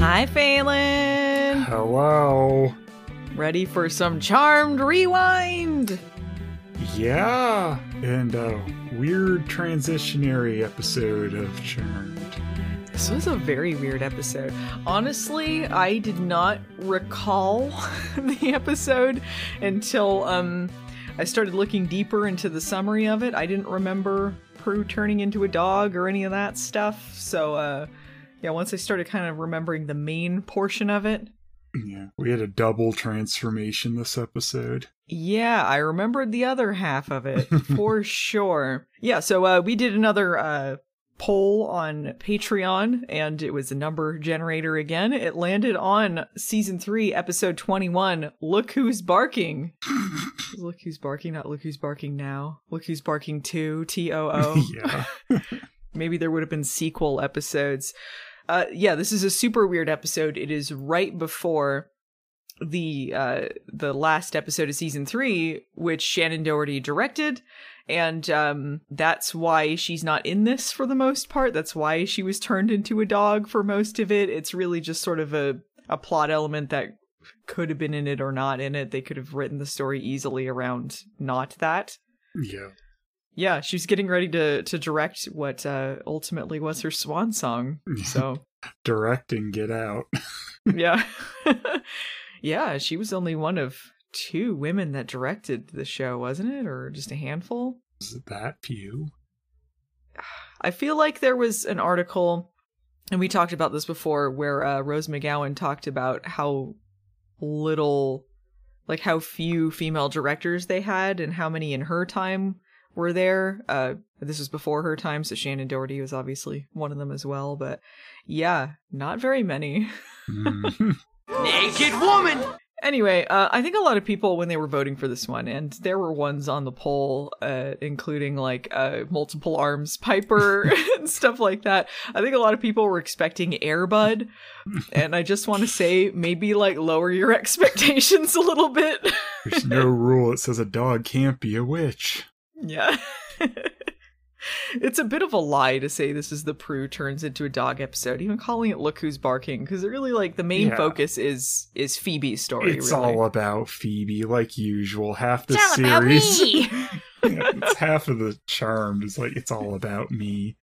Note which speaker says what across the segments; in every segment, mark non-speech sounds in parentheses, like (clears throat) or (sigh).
Speaker 1: Hi, Phelan.
Speaker 2: Hello.
Speaker 1: Ready for some charmed rewind?
Speaker 2: Yeah, and a weird transitionary episode of Charmed.
Speaker 1: This was a very weird episode. Honestly, I did not recall (laughs) the episode until um I started looking deeper into the summary of it. I didn't remember Prue turning into a dog or any of that stuff. So uh yeah, once I started kind of remembering the main portion of it,
Speaker 2: Yeah, we had a double transformation this episode.
Speaker 1: Yeah, I remembered the other half of it (laughs) for sure. Yeah, so uh, we did another uh, poll on Patreon, and it was a number generator again. It landed on season three, episode 21. Look who's barking. (laughs) Look who's barking, not look who's barking now. Look who's barking two, T O O. (laughs)
Speaker 2: yeah.
Speaker 1: Maybe there would have been sequel episodes. Uh, yeah, this is a super weird episode. It is right before the uh, the last episode of season three, which Shannen Doherty directed, and um, that's why she's not in this for the most part. That's why she was turned into a dog for most of it. It's really just sort of a a plot element that could have been in it or not in it. They could have written the story easily around not that.
Speaker 2: Yeah.
Speaker 1: Yeah, she's getting ready to to direct what uh ultimately was her swan song. (laughs) So,
Speaker 2: Directing Get Out. (laughs)
Speaker 1: yeah. (laughs) yeah, she was only one of two women that directed the show, wasn't it? Or just a handful?
Speaker 2: Is it that few?
Speaker 1: I feel like there was an article and we talked about this before where uh, Rose McGowan talked about how little like how few female directors they had and how many in her time were there. Uh, this was before her time, so Shannen Doherty was obviously one of them as well. But yeah, not very many.
Speaker 2: Mm. (laughs)
Speaker 3: Naked woman!
Speaker 1: Anyway, uh, I think a lot of people when they were voting for this one, and there were ones on the poll, uh, including like uh, multiple arms Piper (laughs) and stuff like that. I think a lot of people were expecting Airbud, and I just want to say maybe like lower your (laughs) expectations a little bit.
Speaker 2: There's no rule that says a dog can't be a witch.
Speaker 1: Yeah. (laughs) it's a bit of a lie to say this is the Prue turns into a dog episode, even calling it Look Who's Barking, because it really like the main
Speaker 2: Yeah.
Speaker 1: focus is is Phoebe's story.
Speaker 2: It's
Speaker 1: really.
Speaker 2: all about Phoebe, like usual. Half the
Speaker 3: It's all about
Speaker 2: series.
Speaker 3: me! (laughs) (laughs)
Speaker 2: Yeah, it's half of the charmed is like it's all about me.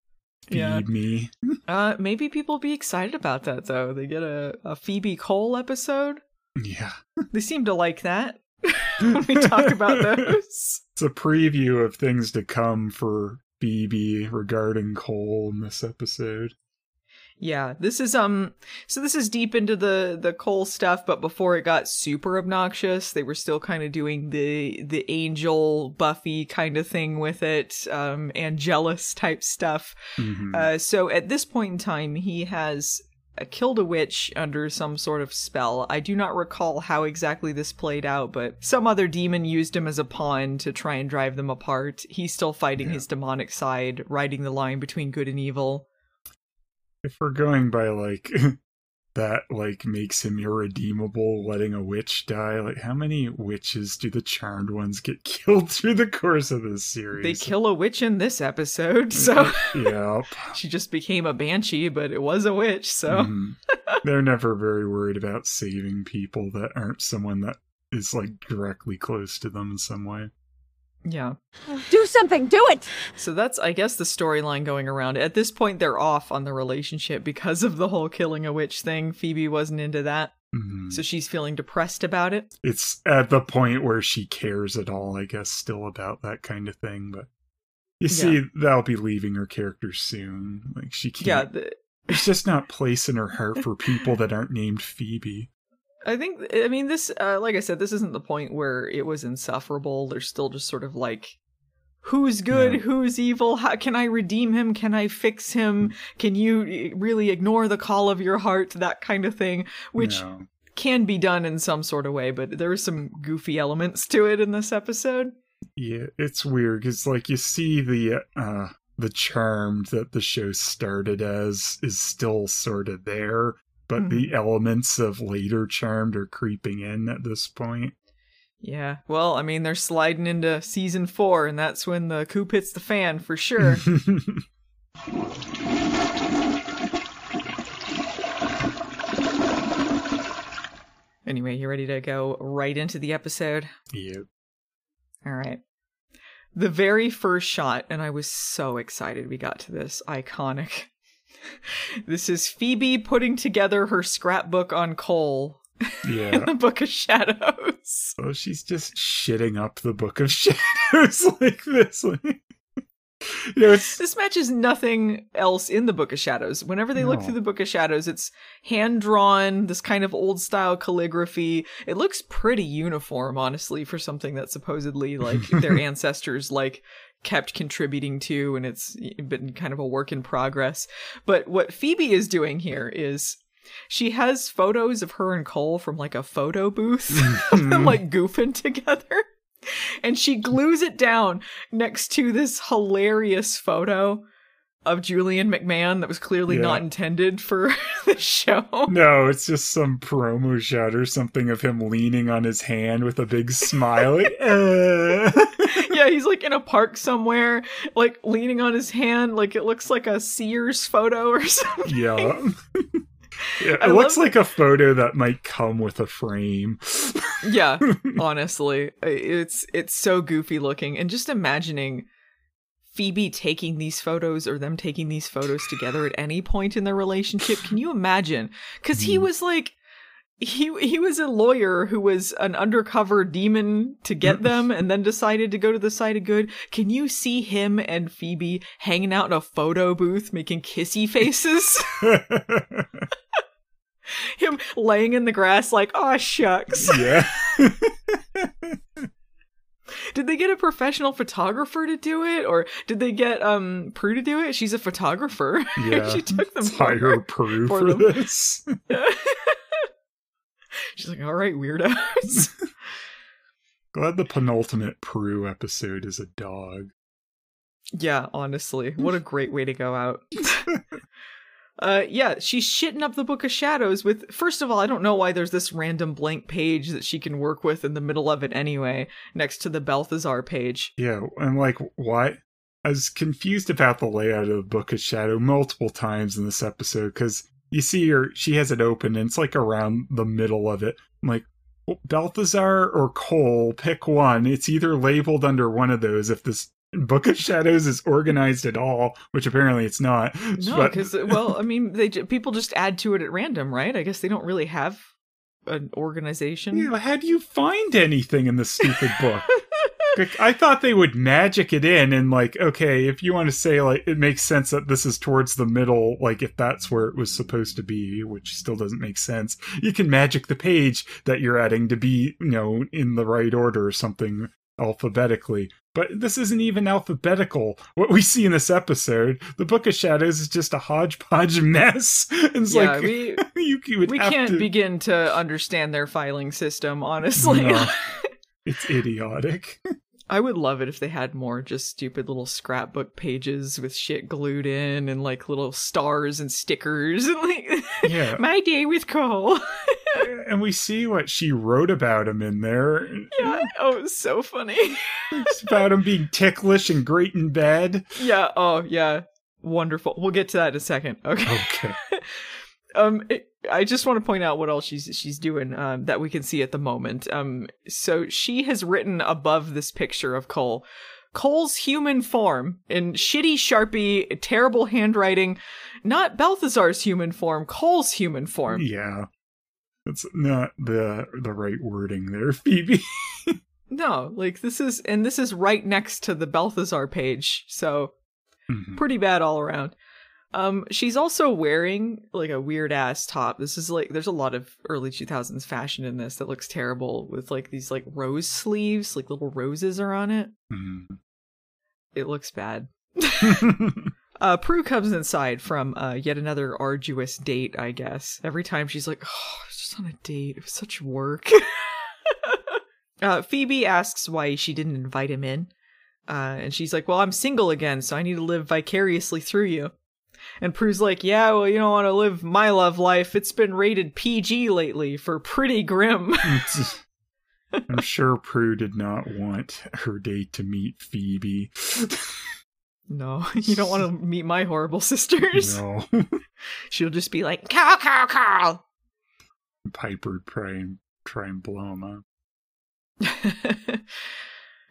Speaker 2: Feed
Speaker 1: Yeah.
Speaker 2: me.
Speaker 1: Uh, maybe people be excited about that though. They get a, a Phoebe Cole episode.
Speaker 2: Yeah.
Speaker 1: They seem to like that when we talk about those. (laughs)
Speaker 2: It's a preview of things to come for BB regarding Cole in this episode.
Speaker 1: Yeah, this is um so this is deep into the the Cole stuff, but before it got super obnoxious, they were still kind of doing the the angel Buffy kind of thing with it, um Angelus type stuff.
Speaker 2: Mhm.
Speaker 1: Uh, so at this point in time, he has killed a witch under some sort of spell. I do not recall how exactly this played out, but some other demon used him as a pawn to try and drive them apart. He's still fighting
Speaker 2: Yeah.
Speaker 1: his demonic side, riding the line between good and evil.
Speaker 2: if we're going by like (laughs) that like makes him irredeemable letting a witch die like how many witches do the charmed ones get (laughs) killed through the course of this series
Speaker 1: They kill a witch in this episode, so
Speaker 2: yeah (laughs)
Speaker 1: she just became a banshee, but it was a witch, so.
Speaker 2: Mhm. (laughs) they're never very worried about saving people that aren't someone that is like directly close to them in some way
Speaker 1: Yeah. (sighs)
Speaker 4: Do something, do it!
Speaker 1: So that's, I guess, the storyline going around. At this point, they're off on the relationship because of the whole killing a witch thing. Phoebe wasn't into that.
Speaker 2: Mhm.
Speaker 1: So she's feeling depressed about it.
Speaker 2: it's at the point where she cares at all i guess still about that kind of thing but you see that'll be leaving her character soon like she can't
Speaker 1: Yeah, the,
Speaker 2: There's just not place in her heart for people that aren't named Phoebe.
Speaker 1: I think, I mean, this, uh, like I said, this isn't the point where it was insufferable. They're still just sort of like, who's good,
Speaker 2: Yeah.
Speaker 1: who's evil? How can I redeem him? Can I fix him? Can you really ignore the call of your heart? That kind of thing, which
Speaker 2: No.
Speaker 1: can be done in some sort of way, but there are some goofy elements to it in this episode.
Speaker 2: Yeah, it's weird because like you see the uh the charmed that the show started as is still sort of there, but the mm-hmm. elements of later charmed are creeping in at this point.
Speaker 1: Yeah, well, I mean, they're sliding into season four, and that's when the coop hits the fan for sure. (laughs) Anyway, you ready to go right into the episode?
Speaker 2: Yep.
Speaker 1: All right. The very first shot, and I was so excited we got to this iconic. This is Phoebe putting together her scrapbook on Cole in the Book of Shadows.
Speaker 2: Oh, she's just shitting up the Book of Shadows (laughs) like this. Like, you know,
Speaker 1: This matches nothing else in the Book of Shadows. Whenever they look through the Book of Shadows, it's hand drawn, this kind of old style calligraphy. It looks pretty uniform, honestly, for something that supposedly like (laughs) their ancestors like kept contributing to, and it's been kind of a work in progress. But what Phoebe is doing here is she has photos of her and Cole from like a photo booth (laughs) of them mm-hmm. like goofing together. (laughs) And she glues it down next to this hilarious photo of Julian McMahon that was clearly
Speaker 2: Yeah.
Speaker 1: not intended for (laughs) the show.
Speaker 2: no, it's just some promo shot or something of him leaning on his hand with a big smile. Like, (laughs) uh.
Speaker 1: yeah, he's like in a park somewhere, like leaning on his hand, like it looks like a Sears photo or something.
Speaker 2: Yeah. Yeah,
Speaker 1: I
Speaker 2: it looks
Speaker 1: love-
Speaker 2: like a photo that might come with a frame.
Speaker 1: yeah, (laughs) honestly, it's it's so goofy looking, and just imagining Phoebe taking these photos or them taking these photos together at any point in their relationship. Can you imagine? Because he
Speaker 2: Hmm.
Speaker 1: was like. He he was a lawyer who was an undercover demon to get them and then decided to go to the side of good. Can you see him and Phoebe hanging out in a photo booth making kissy faces? (laughs) (laughs) him laying in the grass like, oh shucks.
Speaker 2: yeah. (laughs)
Speaker 1: Did they get a professional photographer to do it, or did they get um Prue to do it? She's a photographer.
Speaker 2: Yeah.
Speaker 1: she took them
Speaker 2: Let's hire. Prue
Speaker 1: for
Speaker 2: for, this.
Speaker 1: She's like, all right, weirdos. (laughs)
Speaker 2: Glad the penultimate Prue episode is a dog.
Speaker 1: yeah, honestly, what a great way to go out. (laughs) (laughs) Uh, yeah, she's shitting up the Book of Shadows with. First of all, I don't know why there's this random blank page that she can work with in the middle of it anyway, next to the Balthazar page.
Speaker 2: Yeah, and like, why? I was confused about the layout of the Book of Shadow multiple times in this episode because you see her, she has it open and it's like around the middle of it. I'm like, well, Balthazar or Cole, pick one. It's either labeled under one of those if this Book of Shadows is organized at all, which apparently it's not.
Speaker 1: No, (laughs)
Speaker 2: But-
Speaker 1: because well, I mean, they people just add to it at random, right? I guess they don't really have an organization.
Speaker 2: Yeah, how do you find anything in this stupid book? (laughs) I thought they would magic it in and like, okay, if you want to say like it makes sense that this is towards the middle, like if that's where it was supposed to be, which still doesn't make sense, you can magic the page that you're adding to be, you know, in the right order or something alphabetically. But this isn't even alphabetical. What we see in this episode, the Book of Shadows is just a hodgepodge (laughs) mess. It's
Speaker 1: yeah,
Speaker 2: like
Speaker 1: we (laughs)
Speaker 2: you, you
Speaker 1: we can't
Speaker 2: to,
Speaker 1: begin to understand their filing system, honestly.
Speaker 2: No. (laughs) It's idiotic. (laughs)
Speaker 1: I would love it if they had more just stupid little scrapbook pages with shit glued in and like little stars and stickers and like (laughs)
Speaker 2: Yeah.
Speaker 1: my day with Cole. (laughs)
Speaker 2: and we see what she wrote about him in there.
Speaker 1: yeah. Oh, it was so funny.
Speaker 2: It's about him being ticklish and great in bed.
Speaker 1: yeah. Oh, yeah. Wonderful. We'll get to that in a second. Okay.
Speaker 2: Okay.
Speaker 1: um it, i just want to point out what else she's she's doing um that we can see at the moment um so she has written above this picture of cole cole's human form in shitty sharpie terrible handwriting not balthazar's human form cole's human form
Speaker 2: Yeah. That's not the the right wording there, (laughs) Phoebe.
Speaker 1: no like this is and this is right next to the balthazar page so
Speaker 2: Mhm.
Speaker 1: pretty bad all around. Um, she's also wearing like a weird ass top. This is like there's a lot of early 2000s fashion in this that looks terrible with like these like rose sleeves, like little roses are on it.
Speaker 2: Mhm.
Speaker 1: It looks bad. (laughs) Uh, Prue comes inside from uh, yet another arduous date, I guess. Every time she's like, oh, just on a date. It was such work. (laughs) uh, Phoebe asks why she didn't invite him in. Uh, and she's like, well, I'm single again, so I need to live vicariously through you. And Prue's like, yeah, well, you don't want to live my love life. It's been rated PG lately for pretty grim. (laughs) (laughs)
Speaker 2: I'm sure Prue did not want her date to meet Phoebe.
Speaker 1: no, (laughs) you don't want to meet my horrible sisters.
Speaker 2: No.
Speaker 1: She'll just be like, cow, cow, cow.
Speaker 2: Piper try and try and blow him up.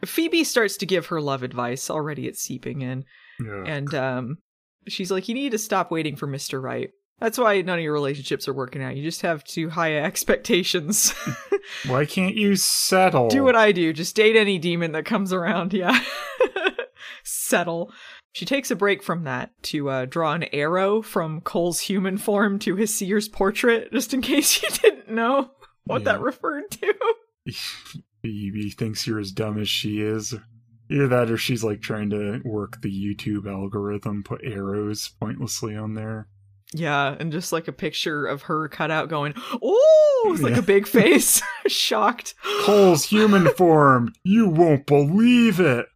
Speaker 1: Phoebe starts to give her love advice. Already it's seeping in.
Speaker 2: Yeah.
Speaker 1: And um, she's like, You need to stop waiting for Mr. Right. That's why none of your relationships are working out. You just have too high expectations. (laughs)
Speaker 2: Why can't you settle?
Speaker 1: do what I do. Just date any demon that comes around. Yeah. (laughs) Settle. She takes a break from that to uh, draw an arrow from Cole's human form to his Sears portrait, (laughs) just in case you didn't know what that referred to.
Speaker 2: He thinks you're as dumb as she is. Either that or she's like trying to work the YouTube algorithm, put arrows pointlessly on there.
Speaker 1: Yeah, and just like a picture of her cut out going, oh, it's like
Speaker 2: Yeah.
Speaker 1: a big (laughs) face, (laughs) shocked.
Speaker 2: Cole's human (laughs) form! You won't believe it!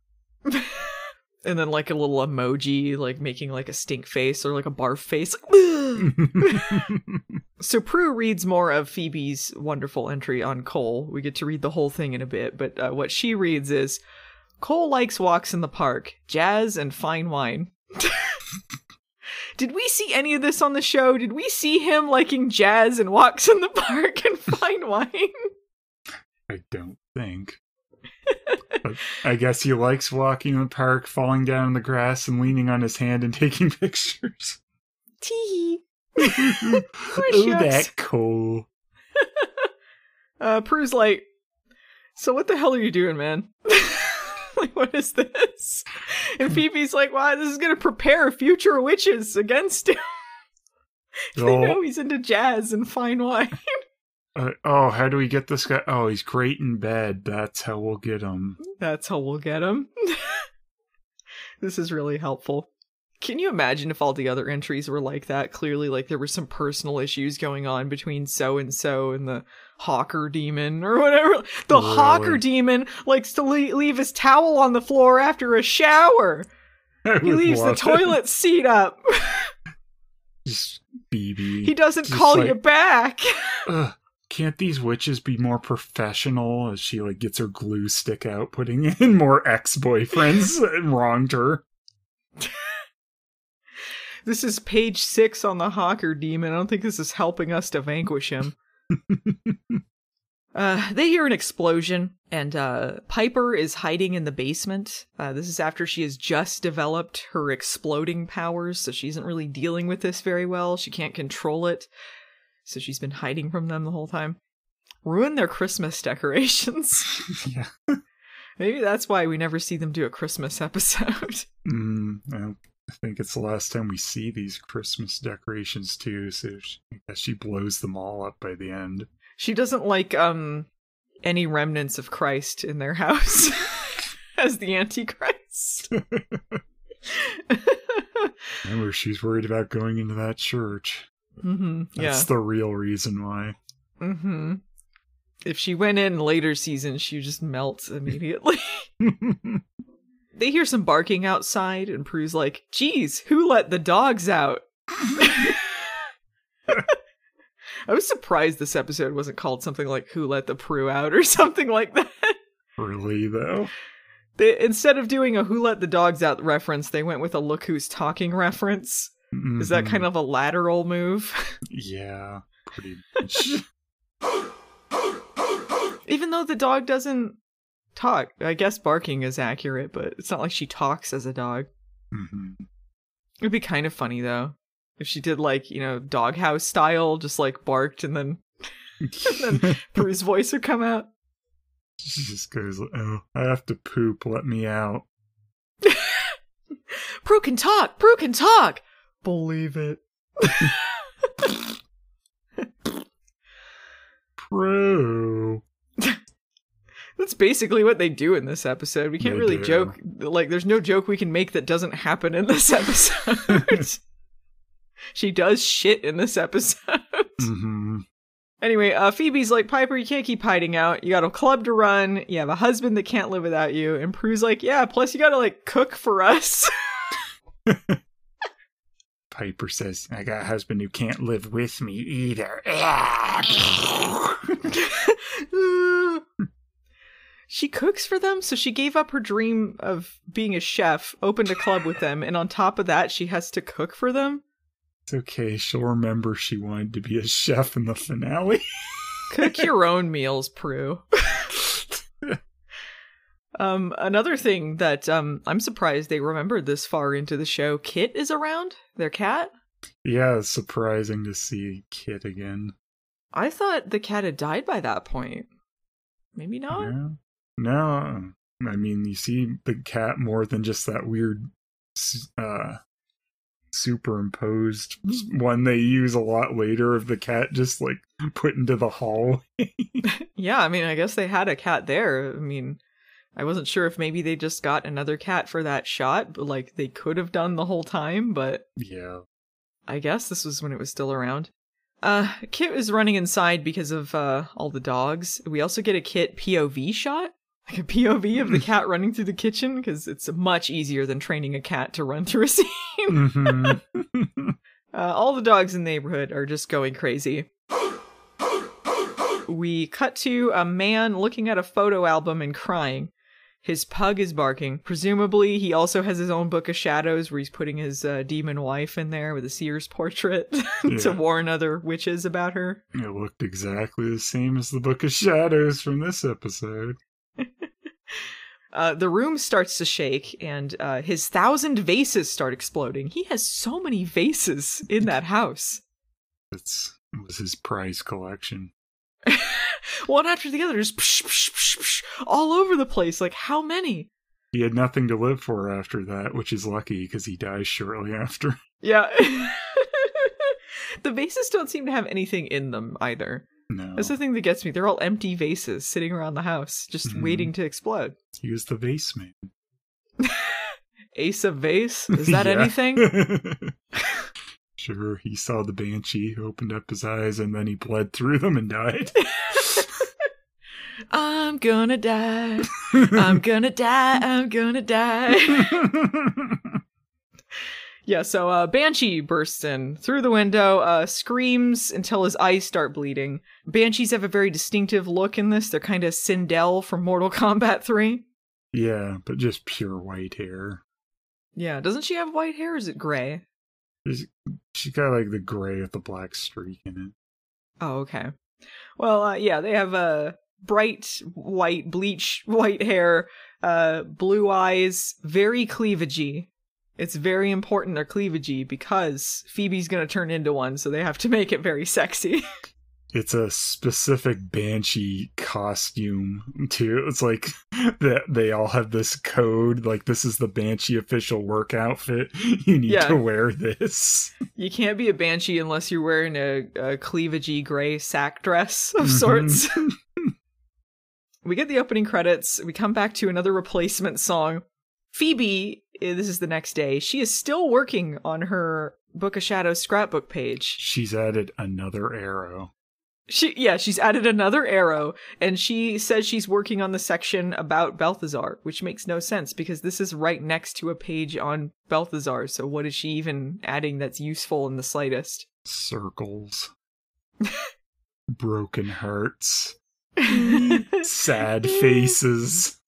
Speaker 1: And then like a little emoji, like making like a stink face or like a barf face. So Prue reads more of Phoebe's wonderful entry on Cole. We get to read the whole thing in a bit, but uh, what she reads is Cole likes walks in the park, jazz, and fine wine. (laughs) Did we see any of this on the show? Did we see him liking jazz and walks in the park and (laughs) fine wine?
Speaker 2: I don't think. I guess he likes walking in the park, falling down in the grass, and leaning on his hand and (laughs) taking pictures.
Speaker 1: Tee.
Speaker 2: oh, that Cole.
Speaker 1: Uh, Prue's like, so what the hell are you doing, man? (laughs) like, what is this? And Phoebe's like, wow, this is gonna prepare future witches against him. (laughs) they
Speaker 2: Oh.
Speaker 1: know he's into jazz and fine wine. (laughs)
Speaker 2: Uh, oh, how do we get this guy? Oh, he's great in bed. That's how we'll get him.
Speaker 1: That's how we'll get him. this is really helpful. Can you imagine if all the other entries were like that? Clearly, like there were some personal issues going on between so and so and the Hawker demon or whatever. The? Hawker demon likes to le- leave his towel on the floor after a shower.
Speaker 2: I
Speaker 1: He leaves the
Speaker 2: it.
Speaker 1: toilet (laughs) seat up.
Speaker 2: Just BB.
Speaker 1: he doesn't
Speaker 2: Just
Speaker 1: call
Speaker 2: like-
Speaker 1: you back. (laughs)
Speaker 2: Ugh, can't these witches be more professional? As she like gets her glue stick out, putting (laughs) in more ex-boyfriends and wronged her.
Speaker 1: this is page six on the Hawker demon. I don't think this is helping us to vanquish him. (laughs) Uh, they hear an explosion, and uh, Piper is hiding in the basement. Uh, this is after she has just developed her exploding powers, so she isn't really dealing with this very well. She can't control it, so she's been hiding from them the whole time. Ruin their Christmas decorations.
Speaker 2: yeah. (laughs) (laughs)
Speaker 1: Maybe that's why we never see them do a Christmas episode.
Speaker 2: Mm, well, I think it's the last time we see these Christmas decorations too. So she, I guess she blows them all up by the end.
Speaker 1: she doesn't like um any remnants of Christ in their house (laughs) as the Antichrist. (laughs) (laughs)
Speaker 2: Remember, she's worried about going into that church.
Speaker 1: hmm Yeah.
Speaker 2: That's the real reason why.
Speaker 1: hmm If she went in later seasons, she just melts immediately. They hear some barking outside, and Prue's like, "Geez, who let the dogs out?" (laughs) I was surprised this episode wasn't called something like "Who let the Prue out" (laughs) or something like that.
Speaker 2: really though.
Speaker 1: They, instead of doing a "Who let the dogs out" reference, they went with a "Look who's talking" reference. Is that kind mm-hmm. of a lateral move? (laughs)
Speaker 2: Yeah, pretty much.
Speaker 1: Even though the dog doesn't talk, I guess barking is accurate, but it's not like she talks as a dog.
Speaker 2: Mhm.
Speaker 1: It'd be kind of funny though if she did like you know doghouse style, just like barked and then (laughs) and then (laughs) Prue's voice would come out.
Speaker 2: she just goes, "Oh, I have to poop. Let me out." (laughs)
Speaker 1: Prue can talk. Prue can talk. Believe it.
Speaker 2: Pro.
Speaker 1: That's basically what they do in this episode. We can't
Speaker 2: They
Speaker 1: really
Speaker 2: do.
Speaker 1: joke. Like, there's no joke we can make that doesn't happen in this (laughs) episode. (laughs) she does shit in this episode. (laughs)
Speaker 2: hmm
Speaker 1: Anyway, uh, Phoebe's like, Piper, you can't keep hiding out. You got a club to run. You have a husband that can't live without you. And Prue's like, yeah, plus you gotta, like, cook for us.
Speaker 2: Piper says, "I got a husband who can't live with me either."
Speaker 1: She cooks for them, so she gave up her dream of being a chef, opened a club with them, and on top of that, she has to cook for them.
Speaker 2: It's okay. She'll remember she wanted to be a chef in the finale. (laughs)
Speaker 1: Cook your (laughs) own meals, Prue. (laughs) um, another thing that um I'm surprised they remembered this far into the show. Kit is around. Their cat.
Speaker 2: Yeah, it's surprising to see Kit again.
Speaker 1: I thought the cat had died by that point. Maybe not.
Speaker 2: Yeah. No, I mean you see the cat more than just that weird, uh, superimposed one they use a lot later of the cat just like put into the hall. (laughs)
Speaker 1: Yeah, I mean, I guess they had a cat there. I mean, I wasn't sure if maybe they just got another cat for that shot, but like they could have done the whole time, but
Speaker 2: yeah,
Speaker 1: I guess this was when it was still around. Uh, Kit is running inside because of uh all the dogs. We also get a Kit POV shot, like a POV of the cat running through the kitchen because it's much easier than training a cat to run through a (laughs) scene.
Speaker 2: Mhm.
Speaker 1: Uh, all the dogs in the neighborhood are just going crazy. We cut to a man looking at a photo album and crying. His pug is barking. Presumably, he also has his own book of shadows where he's putting his uh, demon wife in there with a Sears portrait (laughs)
Speaker 2: Yeah.
Speaker 1: to warn other witches about her.
Speaker 2: it looked exactly the same as the Book of Shadows from this episode.
Speaker 1: Uh, the room starts to shake, and uh, his thousand vases start exploding. He has so many vases in that house.
Speaker 2: That's it was his prize collection. (laughs)
Speaker 1: One after the other, just psh, psh, psh, psh, all over the place. Like, how many?
Speaker 2: He had nothing to live for after that, which is lucky because he dies shortly (laughs) after.
Speaker 1: Yeah. (laughs) the vases don't seem to have anything in them either.
Speaker 2: No,
Speaker 1: That's the thing that gets me. They're all empty vases sitting around the house, just
Speaker 2: Mhm.
Speaker 1: waiting to explode.
Speaker 2: he was the vase man. (laughs)
Speaker 1: Ace of vase? Is that (laughs) anything? (laughs)
Speaker 2: sure, he saw the banshee, opened up his eyes, and then he bled through them and died.
Speaker 1: I'm gonna die. I'm gonna die. I'm gonna die. Yeah, so uh, Banshee bursts in through the window, uh, screams until his eyes start bleeding. Banshees have a very distinctive look in this. They're kind of Sindel from Mortal Kombat 3.
Speaker 2: yeah, but just pure white hair.
Speaker 1: Yeah, doesn't she have white hair or is it gray?
Speaker 2: She's- She's got like the gray with the black streak in it.
Speaker 1: Oh, okay. Well, uh, yeah, they have uh, bright white, bleach (laughs) white hair, uh, blue eyes, very cleavagey. It's very important they're cleavagey because Phoebe's gonna turn into one, so they have to make it very sexy. (laughs)
Speaker 2: It's a specific banshee costume too. It's like (laughs) that they all have this code. Like this is the banshee official work outfit. (laughs) You need
Speaker 1: Yeah.
Speaker 2: to wear this.
Speaker 1: You can't be a banshee unless you're wearing a, a cleavagey gray sack dress of
Speaker 2: Mhm.
Speaker 1: sorts. we get the opening credits. We come back to another replacement song. Phoebe, eh, this is the next day. She is still working on her Book of Shadows scrapbook page.
Speaker 2: She's added another arrow.
Speaker 1: She yeah, she's added another arrow and she says she's working on the section about Balthazar, which makes no sense because this is right next to a page on Balthazar. So what is she even adding that's useful in the slightest?
Speaker 2: Circles. (laughs) Broken hearts. (laughs) Sad faces.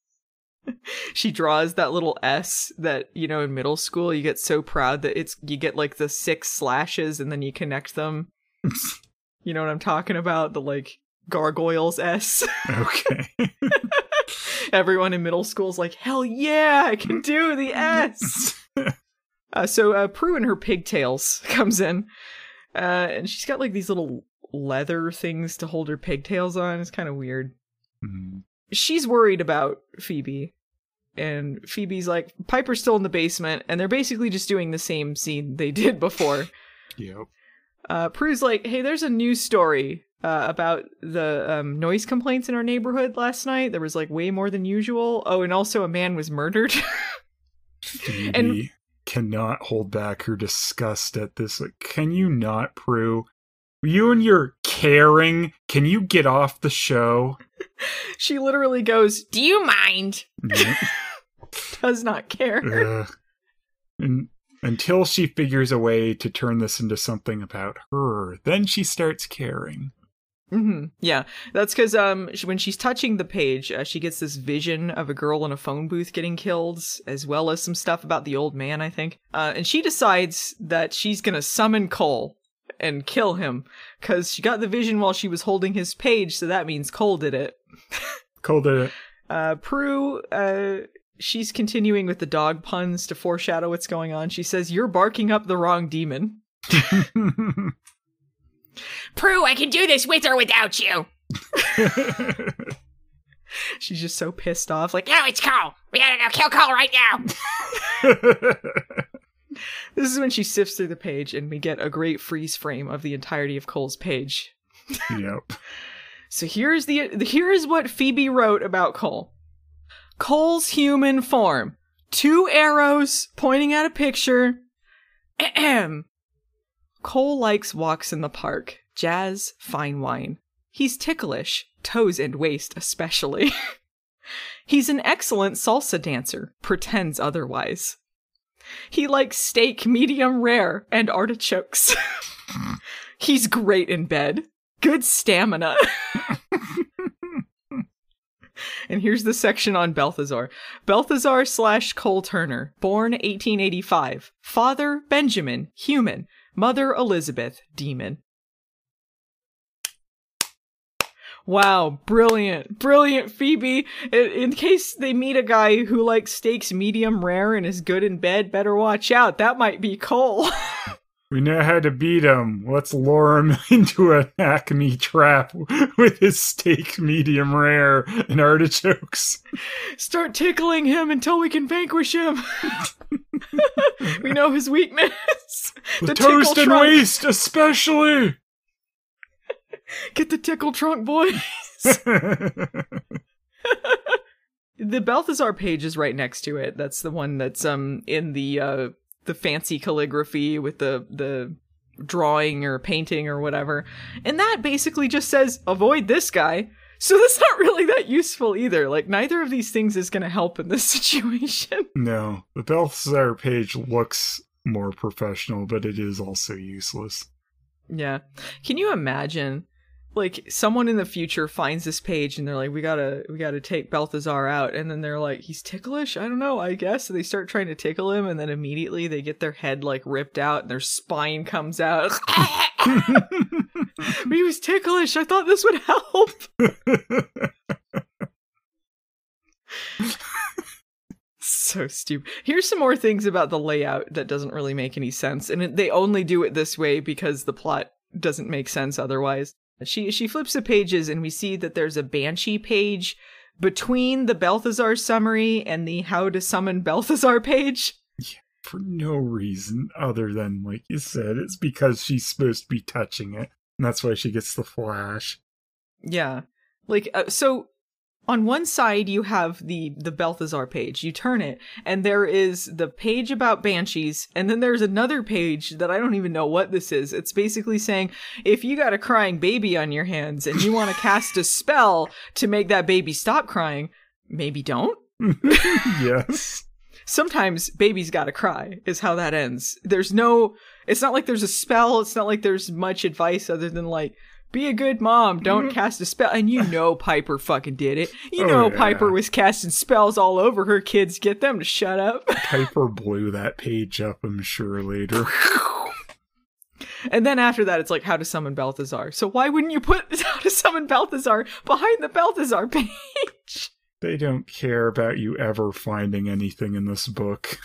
Speaker 2: (laughs)
Speaker 1: she draws that little S that, you know, in middle school you get so proud that it's you get like the six slashes and then you connect them. (laughs) You know what I'm talking about? The like gargoyles S. (laughs)
Speaker 2: okay.
Speaker 1: Everyone in middle school is like, hell yeah, I can do the S. uh, so uh, Prue in her pigtails comes in, uh, and she's got like these little leather things to hold her pigtails on. It's kind of weird.
Speaker 2: Mhm.
Speaker 1: She's worried about Phoebe, and Phoebe's like, Piper's still in the basement, and they're basically just doing the same scene they did before. (laughs)
Speaker 2: Yep.
Speaker 1: Uh, Prue's like, hey, there's a news story uh, about the um, noise complaints in our neighborhood last night. There was like way more than usual. Oh, and also a man was murdered. (laughs)
Speaker 2: Phoebe
Speaker 1: And-
Speaker 2: cannot hold back her disgust at this. Like, can you not, Prue? You and your caring, can you get off the show? (laughs)
Speaker 1: she literally goes, Do you mind? (laughs) Does not care.
Speaker 2: Ugh. And until she figures a way to turn this into something about her, then she starts caring.
Speaker 1: hmm Yeah, that's because um, she, when she's touching the page, uh, she gets this vision of a girl in a phone booth getting killed, as well as some stuff about the old man, I think. Uh, and she decides that she's gonna summon Cole. And kill him because she got the vision while she was holding his page, so that means Cole did it.
Speaker 2: Cole did it.
Speaker 1: Uh, Prue, uh, she's continuing with the dog puns to foreshadow what's going on. She says, You're barking up the wrong demon. (laughs)
Speaker 3: Prue, I can do this with or without you. (laughs)
Speaker 1: She's just so pissed off. Like,
Speaker 3: No, it's Cole. We gotta go kill Cole right now. (laughs)
Speaker 1: this is when she sifts through the page, and we get a great freeze frame of the entirety of Cole's page.
Speaker 2: yep. (laughs)
Speaker 1: So here's the here is what Phoebe wrote about Cole. Cole's human form. Two arrows pointing at a picture. Ahem. Cole likes walks in the park, jazz, fine wine. He's ticklish, toes and waist especially. (laughs) He's an excellent salsa dancer, pretends otherwise. He likes steak medium rare and artichokes. (laughs) He's great in bed. Good stamina. (laughs) and here's the section on Balthazar. Balthazar slash Cole Turner, born 1885. Father Benjamin, human. Mother Elizabeth, demon. Wow, brilliant, brilliant, Phoebe. In, in case they meet a guy who likes steaks medium rare and is good in bed, better watch out. That might be Cole. (laughs)
Speaker 2: We know how to beat him. Let's lure him (laughs) into an acme trap with his steak medium rare and artichokes.
Speaker 1: Start tickling him until we can vanquish him. (laughs) we know his weakness.
Speaker 2: The,
Speaker 1: tickle
Speaker 2: toast and
Speaker 1: trunk.
Speaker 2: waste, especially. (laughs)
Speaker 1: Get the tickle trunk, boys. (laughs) the Balthazar page is right next to it. That's the one that's um in the uh the fancy calligraphy with the the drawing or painting or whatever. And that basically just says avoid this guy. So that's not really that useful either. Like neither of these things is going to help in this (laughs) situation.
Speaker 2: no, the Balthazar page looks more professional, but it is also useless.
Speaker 1: Yeah. Can you imagine like someone in the future finds this page and they're like, we gotta we gotta take Balthazar out and then they're like, he's ticklish? I don't know, I guess. So they start trying to tickle him and then immediately they get their head like ripped out and their spine comes out. (laughs) he was ticklish. I thought this would help. (laughs) so stupid. Here's some more things about the layout that doesn't really make any sense, and they only do it this way because the plot doesn't make sense otherwise. She she flips the pages, and we see that there's a banshee page between the Balthazar summary and the How to Summon Balthazar page.
Speaker 2: Yeah, For no reason other than, like you said, it's because she's supposed to be touching it. And that's why she gets the flash.
Speaker 1: Yeah, like uh, so. On one side, you have the the Balthazar page. You turn it, and there is the page about banshees, and then there's another page that I don't even know what this is. It's basically saying if you got a crying baby on your hands and you want to cast a spell to make that baby stop crying, maybe don't. (laughs)
Speaker 2: yes.
Speaker 1: Sometimes babies gotta cry, is how that ends. There's no, it's not like there's a spell, it's not like there's much advice other than like, be a good mom, don't cast a spell. And you know Piper fucking did it. You
Speaker 2: Oh,
Speaker 1: know
Speaker 2: yeah.
Speaker 1: Piper was casting spells all over her kids. Get them to shut up. (laughs)
Speaker 2: Piper blew that page up, I'm sure, later.
Speaker 1: and then after that, it's like how to summon Balthazar. So why wouldn't you put (laughs) how to summon Balthazar behind the Balthazar (laughs) page?
Speaker 2: They don't care about you ever finding anything in this book.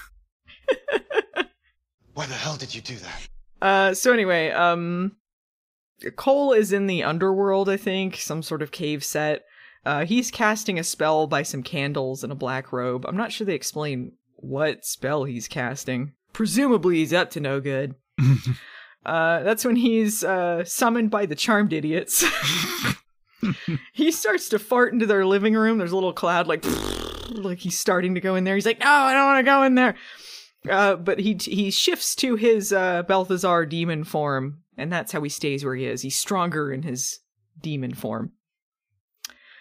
Speaker 5: Why the hell did you do that?
Speaker 1: Uh, so anyway, um, Cole is in the underworld, I think, some sort of cave set. Uh, he's casting a spell by some candles in a black robe. I'm not sure they explain what spell he's casting. Presumably, he's up to no good. (laughs) uh, that's when he's uh, summoned by the charmed idiots. (laughs) he starts to fart into their living room. There's a little cloud, like, (laughs) like he's starting to go in there. He's like, "No, I don't want to go in there." Uh, but he he shifts to his uh, Balthazar demon form, and that's how he stays where he is. He's stronger in his demon form.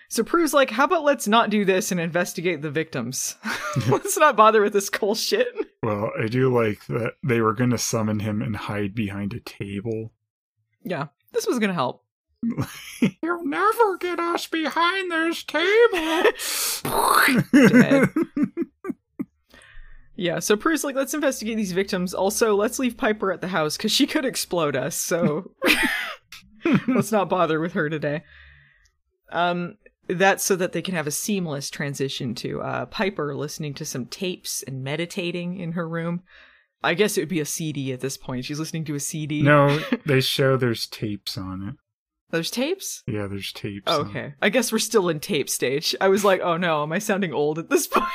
Speaker 1: So Prue's like, "How about let's not do this and investigate the victims? (laughs) (laughs) let's not bother with this cool shit."
Speaker 2: Well, I do like that they were going to summon him and hide behind a table.
Speaker 1: Yeah, this was gonna help. (laughs)
Speaker 2: You'll never get us behind this table.
Speaker 1: Dead. Yeah, so Prue's like, let's investigate these victims. Also, let's leave Piper at the house because she could explode us. So (laughs) let's not bother with her today. Um, that's so that they can have a seamless transition to uh, Piper listening to some tapes and meditating in her room. I guess it would be a CD at this point. She's listening to a CD.
Speaker 2: No, (laughs) they show there's tapes on it.
Speaker 1: There's tapes?
Speaker 2: Yeah, there's tapes.
Speaker 1: Oh, okay. I guess we're still in tape stage. I was like, oh no, am I sounding old at this (laughs) point?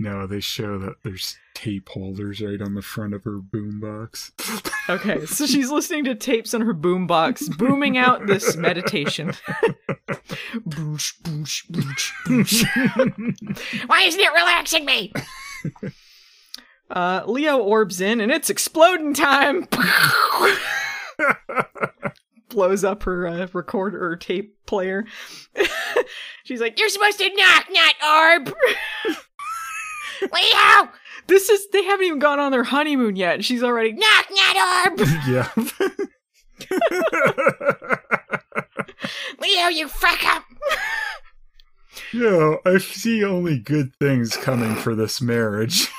Speaker 2: No, they show that there's tape holders right on the front of her boombox. (laughs)
Speaker 1: Okay, so she's listening to tapes on her boombox, booming out this meditation. boosh, boosh, boosh, (laughs) boosh.
Speaker 3: Why isn't it relaxing me?
Speaker 1: Uh, Leo orbs in, and it's exploding time. (laughs) Blows up her uh, recorder or tape player. she's like,
Speaker 3: You're supposed to knock, not orb. Leo,
Speaker 1: "This is." They haven't even gone on their honeymoon yet, she's already.
Speaker 3: knock, not orb. (laughs)
Speaker 2: yeah.
Speaker 3: Leo, you fuck up.
Speaker 2: yeah, I see only good things coming for this marriage. (laughs)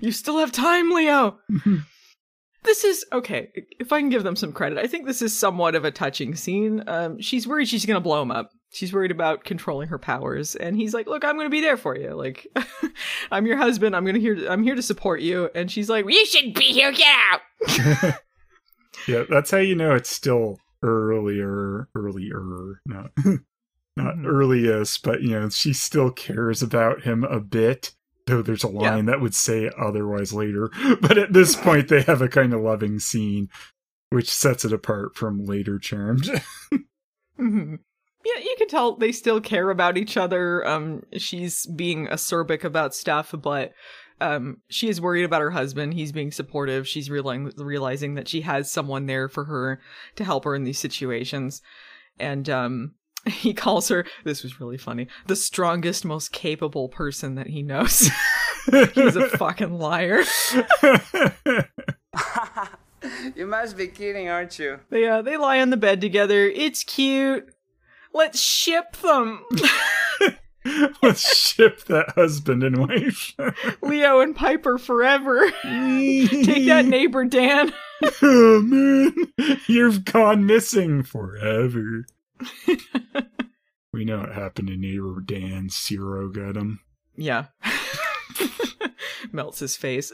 Speaker 1: You still have time, Leo. (laughs) this is okay. If I can give them some credit, I think this is somewhat of a touching scene. Um, she's worried she's gonna blow him up. She's worried about controlling her powers, and he's like, "Look, I'm gonna be there for you. Like, (laughs) I'm your husband. I'm gonna here. I'm here to support you." And she's like,
Speaker 3: You should be here. Get out. (laughs)
Speaker 2: yeah, that's how you know it's still earlier, earlier, (laughs) not not
Speaker 1: Mhm.
Speaker 2: earliest, but you know she still cares about him a bit. Though there's a line that would say otherwise later, but at this point they have a kind of loving scene, which sets it apart from later Charmed.
Speaker 1: Mhm. Yeah, you can tell they still care about each other. Um, she's being acerbic about stuff, but um, she is worried about her husband. He's being supportive. She's realizing realizing that she has someone there for her to help her in these situations, and um, (laughs) he calls her. This was really funny. The strongest, most capable person that he knows. (laughs) He's a fucking liar. (laughs)
Speaker 5: you must be kidding, aren't you?
Speaker 1: They uh, they lie on the bed together. It's cute. Let's ship them. (laughs)
Speaker 2: Let's ship that husband and wife. (laughs)
Speaker 1: Leo and Piper forever. (laughs) Take that neighbor, Dan.
Speaker 2: oh man, you've gone missing forever. we know what happened to neighbor Dan. Zero got him.
Speaker 1: Yeah. Melts his face.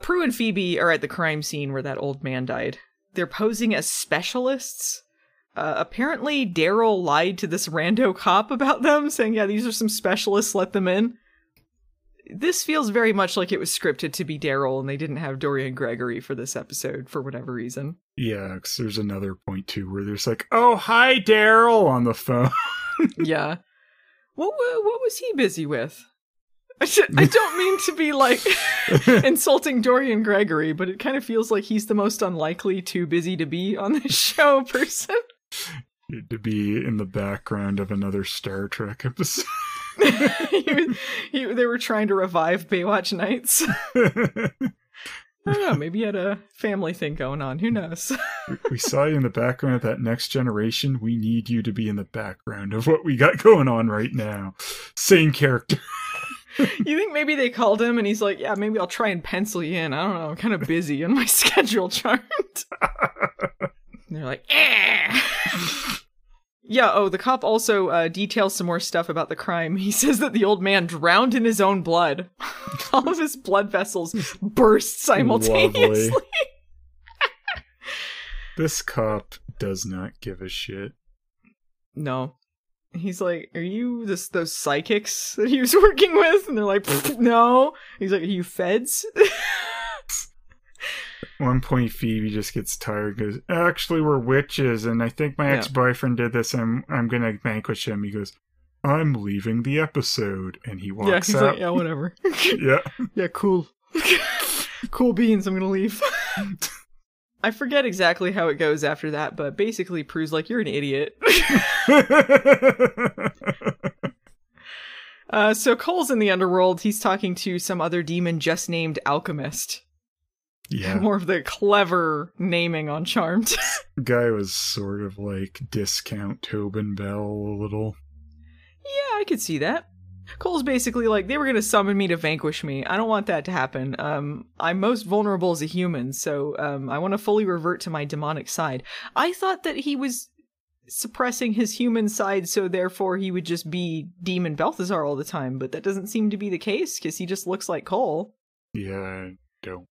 Speaker 1: Prue and Phoebe are at the crime scene where that old man died. They're posing as specialists. Uh, apparently, Daryl lied to this rando cop about them, saying, Yeah, these are some specialists, let them in. This feels very much like it was scripted to be Daryl, and they didn't have Dorian Gregory for this episode for whatever reason.
Speaker 2: Yeah, 'cause there's another point too where there's like, "Oh, hi, Daryl," on the phone. (laughs)
Speaker 1: yeah. What what was he busy with? I (laughs) I don't mean to be like (laughs) insulting Dorian Gregory, but it kind of feels like he's the most unlikely too busy to be on this show person. (laughs)
Speaker 2: to be in the background of another Star Trek episode. (laughs) (laughs)
Speaker 1: he, was- he, they were trying to revive Baywatch Nights. I don't know, maybe he had a family thing going on. Who knows?
Speaker 2: we saw you in the background of that next generation. We need you to be in the background of what we got going on right now. Same character.
Speaker 1: you think maybe they called him and he's like, yeah, maybe I'll try and pencil you in. I don't know. I'm kind of busy and my schedule charmed. And they're like, eh. (laughs) Yeah, oh, the cop also uh, details some more stuff about the crime. He (laughs) says that the old man drowned in his own blood. (laughs) All of his blood vessels burst simultaneously.
Speaker 2: This cop does not give a shit.
Speaker 1: No. He's like, Are you this those psychics that he was working with? And they're like, No. He's like, Are you feds?
Speaker 2: One point, Phoebe just gets tired. Goes, actually, we're witches, and I think my
Speaker 1: Yeah.
Speaker 2: ex-boyfriend did this. I'm I'm gonna vanquish him. He goes, I'm leaving the episode, and he
Speaker 1: yeah,
Speaker 2: walks
Speaker 1: he's
Speaker 2: out.
Speaker 1: like, Yeah, whatever. (laughs)
Speaker 2: yeah.
Speaker 1: yeah, cool. (laughs) cool beans, I'm gonna leave. (laughs) I forget exactly how it goes after that, but basically Prue's like, You're an idiot. Uh, so Cole's in the underworld. He's talking to some other demon just named Alchemist.
Speaker 2: Yeah.
Speaker 1: More of the clever naming on Charmed. (laughs)
Speaker 2: Guy was sort of like discount Tobin Bell a little.
Speaker 1: yeah, I could see that. Cole's basically like they were gonna summon me to vanquish me. I don't want that to happen. Um, I'm most vulnerable as a human, so um, I want to fully revert to my demonic side. I thought that he was suppressing his human side, so therefore he would just be Demon Balthazar all the time. But that doesn't seem to be the case because he just looks like Cole.
Speaker 2: Yeah, I don't.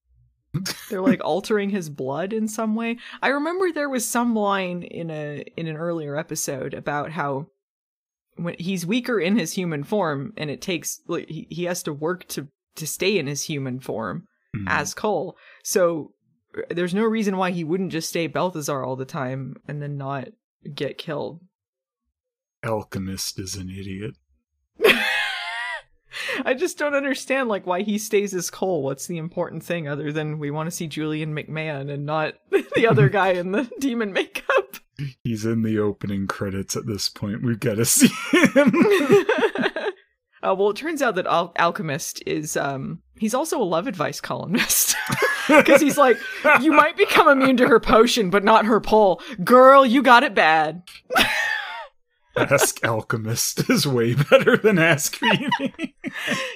Speaker 1: They're like altering his blood in some way. I remember there was some line in a in an earlier episode about how when he's weaker in his human form and it takes like he, he has to work to to stay in his human form
Speaker 2: Mhm.
Speaker 1: as Cole. So uh, there's no reason why he wouldn't just stay Balthazar all the time and then not get killed.
Speaker 2: Alchemist is an idiot. (laughs)
Speaker 1: I just don't understand like why he stays as Cole. What's the important thing other than we want to see Julian McMahon and not (laughs) the other (laughs) guy in the demon makeup?
Speaker 2: He's in the opening credits at this point. We've got to see him. (laughs)
Speaker 1: uh, well, it turns out that Al- Alchemist is um he's also a love advice columnist. Because he's like, you might become immune to her potion, but not her pull. Girl, you got it bad.
Speaker 2: Ask Alchemist (laughs) is way better than Ask Phoebe. (laughs)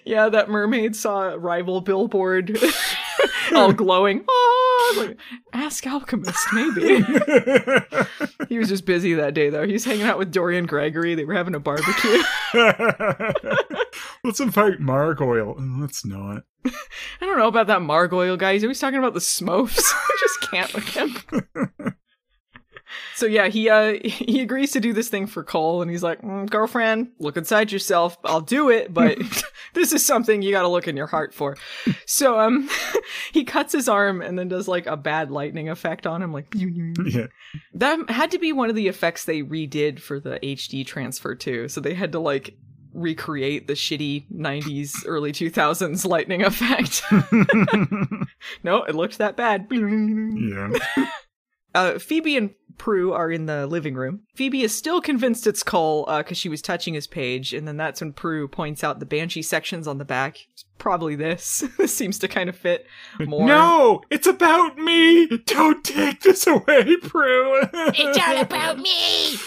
Speaker 1: Yeah, that mermaid saw a rival billboard (laughs) all glowing. Oh, like, ask Alchemist, maybe. he was just busy that day, though. He was hanging out with Dorian Gregory. They were having a barbecue.
Speaker 2: Let's invite Margoyle. Let's not.
Speaker 1: I don't know about that Margoyle guy. He's always talking about the Smurfs. I just can't with him. So yeah, he uh (laughs) he agrees to do this thing for Cole, and he's like, "Mm, "Girlfriend, look inside yourself. I'll do it, but (laughs) (laughs) this is something you got to look in your heart for." So um, he cuts his arm and then does like a bad lightning effect on him, like
Speaker 2: Yeah.
Speaker 1: that had to be one of the effects they redid for the HD transfer too. So they had to like recreate the shitty 90s early 2000s lightning effect. no, it looked that bad.
Speaker 2: yeah.
Speaker 1: Uh, Phoebe and Prue are in the living room. Phoebe is still convinced it's Cole because she was touching his page, and then that's when Prue points out the banshee sections on the back. It's probably this. (laughs) this seems to kind of fit more.
Speaker 2: No, it's about me. Don't take this away, Prue.
Speaker 3: It's all about me.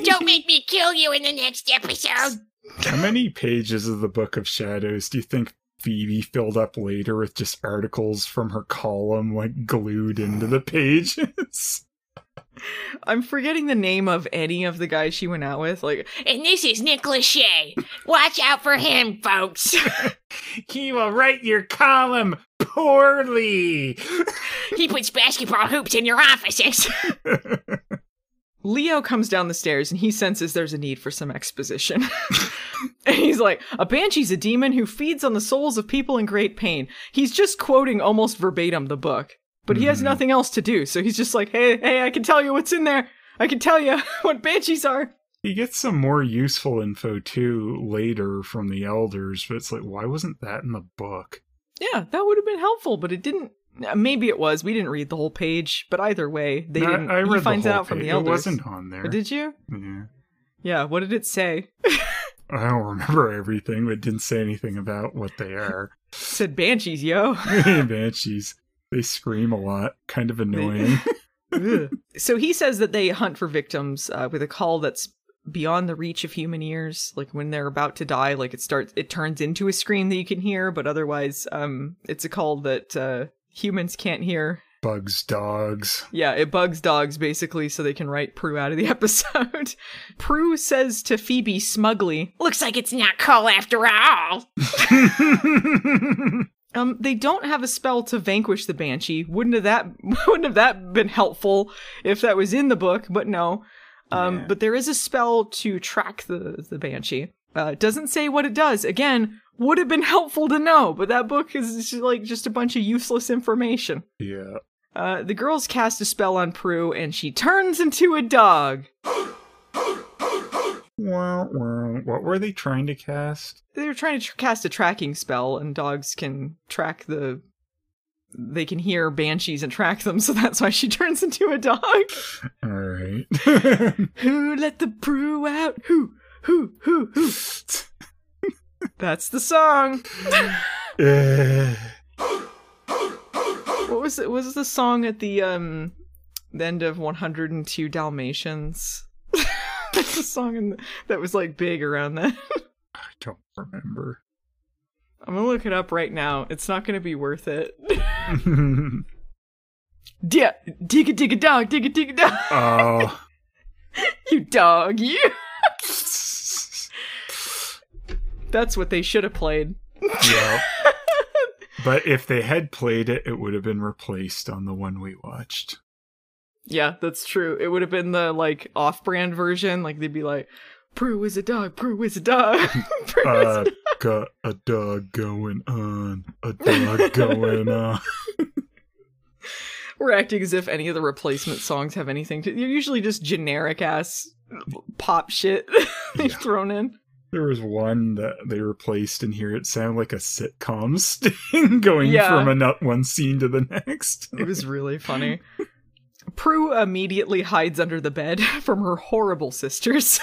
Speaker 3: (laughs) Don't make me kill you in the next episode.
Speaker 2: How many pages of the Book of Shadows do you think Phoebe filled up later with just articles from her column, like glued into the pages? (laughs)
Speaker 1: I'm forgetting the name of any of the guys she went out with. Like,
Speaker 3: And this is Nick Lachey. Watch out for him, folks. (laughs)
Speaker 2: he will write your column poorly.
Speaker 3: He puts basketball hoops in your offices. (laughs)
Speaker 1: Leo comes down the stairs and he senses there's a need for some exposition. (laughs) and he's like, A banshee's a demon who feeds on the souls of people in great pain. He's just quoting almost verbatim the book, but he has
Speaker 2: Mhm.
Speaker 1: nothing else to do. So he's just like, Hey, hey, I can tell you what's in there. I can tell you (laughs) what banshees are.
Speaker 2: He gets some more useful info too later from the elders, but it's like, why wasn't that in the book?
Speaker 1: Yeah, that would have been helpful, but it didn't. Maybe it was. We didn't read the whole page, but either way, they
Speaker 2: No,
Speaker 1: didn't.
Speaker 2: I read
Speaker 1: he finds out from
Speaker 2: page.
Speaker 1: the elders.
Speaker 2: It wasn't on there.
Speaker 1: Oh, Did you?
Speaker 2: Yeah.
Speaker 1: Yeah. What did it say? (laughs)
Speaker 2: I don't remember everything, but it didn't say anything about what they are.
Speaker 1: It (laughs) said banshees, yo. (laughs)
Speaker 2: Banshees. They scream a lot. Kind of annoying.
Speaker 1: So he says that they hunt for victims uh, with a call that's beyond the reach of human ears like when they're about to die like it starts it turns into a scream that you can hear but otherwise um it's a call that uh humans can't hear
Speaker 2: Bugs, dogs.
Speaker 1: yeah it bugs dogs basically so they can write prue out of the (laughs) episode prue says to phoebe smugly
Speaker 3: Looks like it's not Cole after all. (laughs)
Speaker 1: Um, they don't have a spell to vanquish the banshee. Wouldn't have that (laughs) wouldn't have that been helpful if that was in the book? But no. Um,
Speaker 2: Yeah.
Speaker 1: but there is a spell to track the the banshee. Uh, it doesn't say what it does. Again, would have been helpful to know, but that book is just like just a bunch of useless information.
Speaker 2: yeah.
Speaker 1: Uh, the girls cast a spell on Prue, and she turns into a dog.
Speaker 2: What were they trying to cast?
Speaker 1: They were trying to tr- cast a tracking spell, and dogs can track the. They can hear banshees and track them, (laughs) so that's why she turns into a dog.
Speaker 2: All right. (laughs)
Speaker 1: Who let the brew out? Who? (laughs) That's the song. What was it? Was the song at the um the end of 102 Dalmatians? (laughs) What's the song in the, that was like big around then?
Speaker 2: I don't remember.
Speaker 1: I'm gonna look it up right now. It's not gonna be worth it. (laughs) Yeah, dig a dig a dog, dig a dig a dog.
Speaker 2: oh.
Speaker 1: You dog, you. That's what they should have played.
Speaker 2: yeah. (laughs) But if they had played it, it would have been replaced on the one we watched.
Speaker 1: Yeah, that's true. It would have been the like off-brand version. Like they'd be like, "Prue is a dog. Prue is a dog." (laughs) Prue is a (laughs)
Speaker 2: Uh, got a dog going on. A dog going on.
Speaker 1: We're acting as if any of the replacement songs have anything to. They're usually just generic ass pop shit they've
Speaker 2: Yeah.
Speaker 1: thrown in.
Speaker 2: There was one that they replaced in here. It sounded like a sitcom (laughs) sting going
Speaker 1: Yeah.
Speaker 2: from a nut one scene to the next.
Speaker 1: It was (laughs) really funny. Prue immediately hides under the bed (laughs) from her horrible sisters.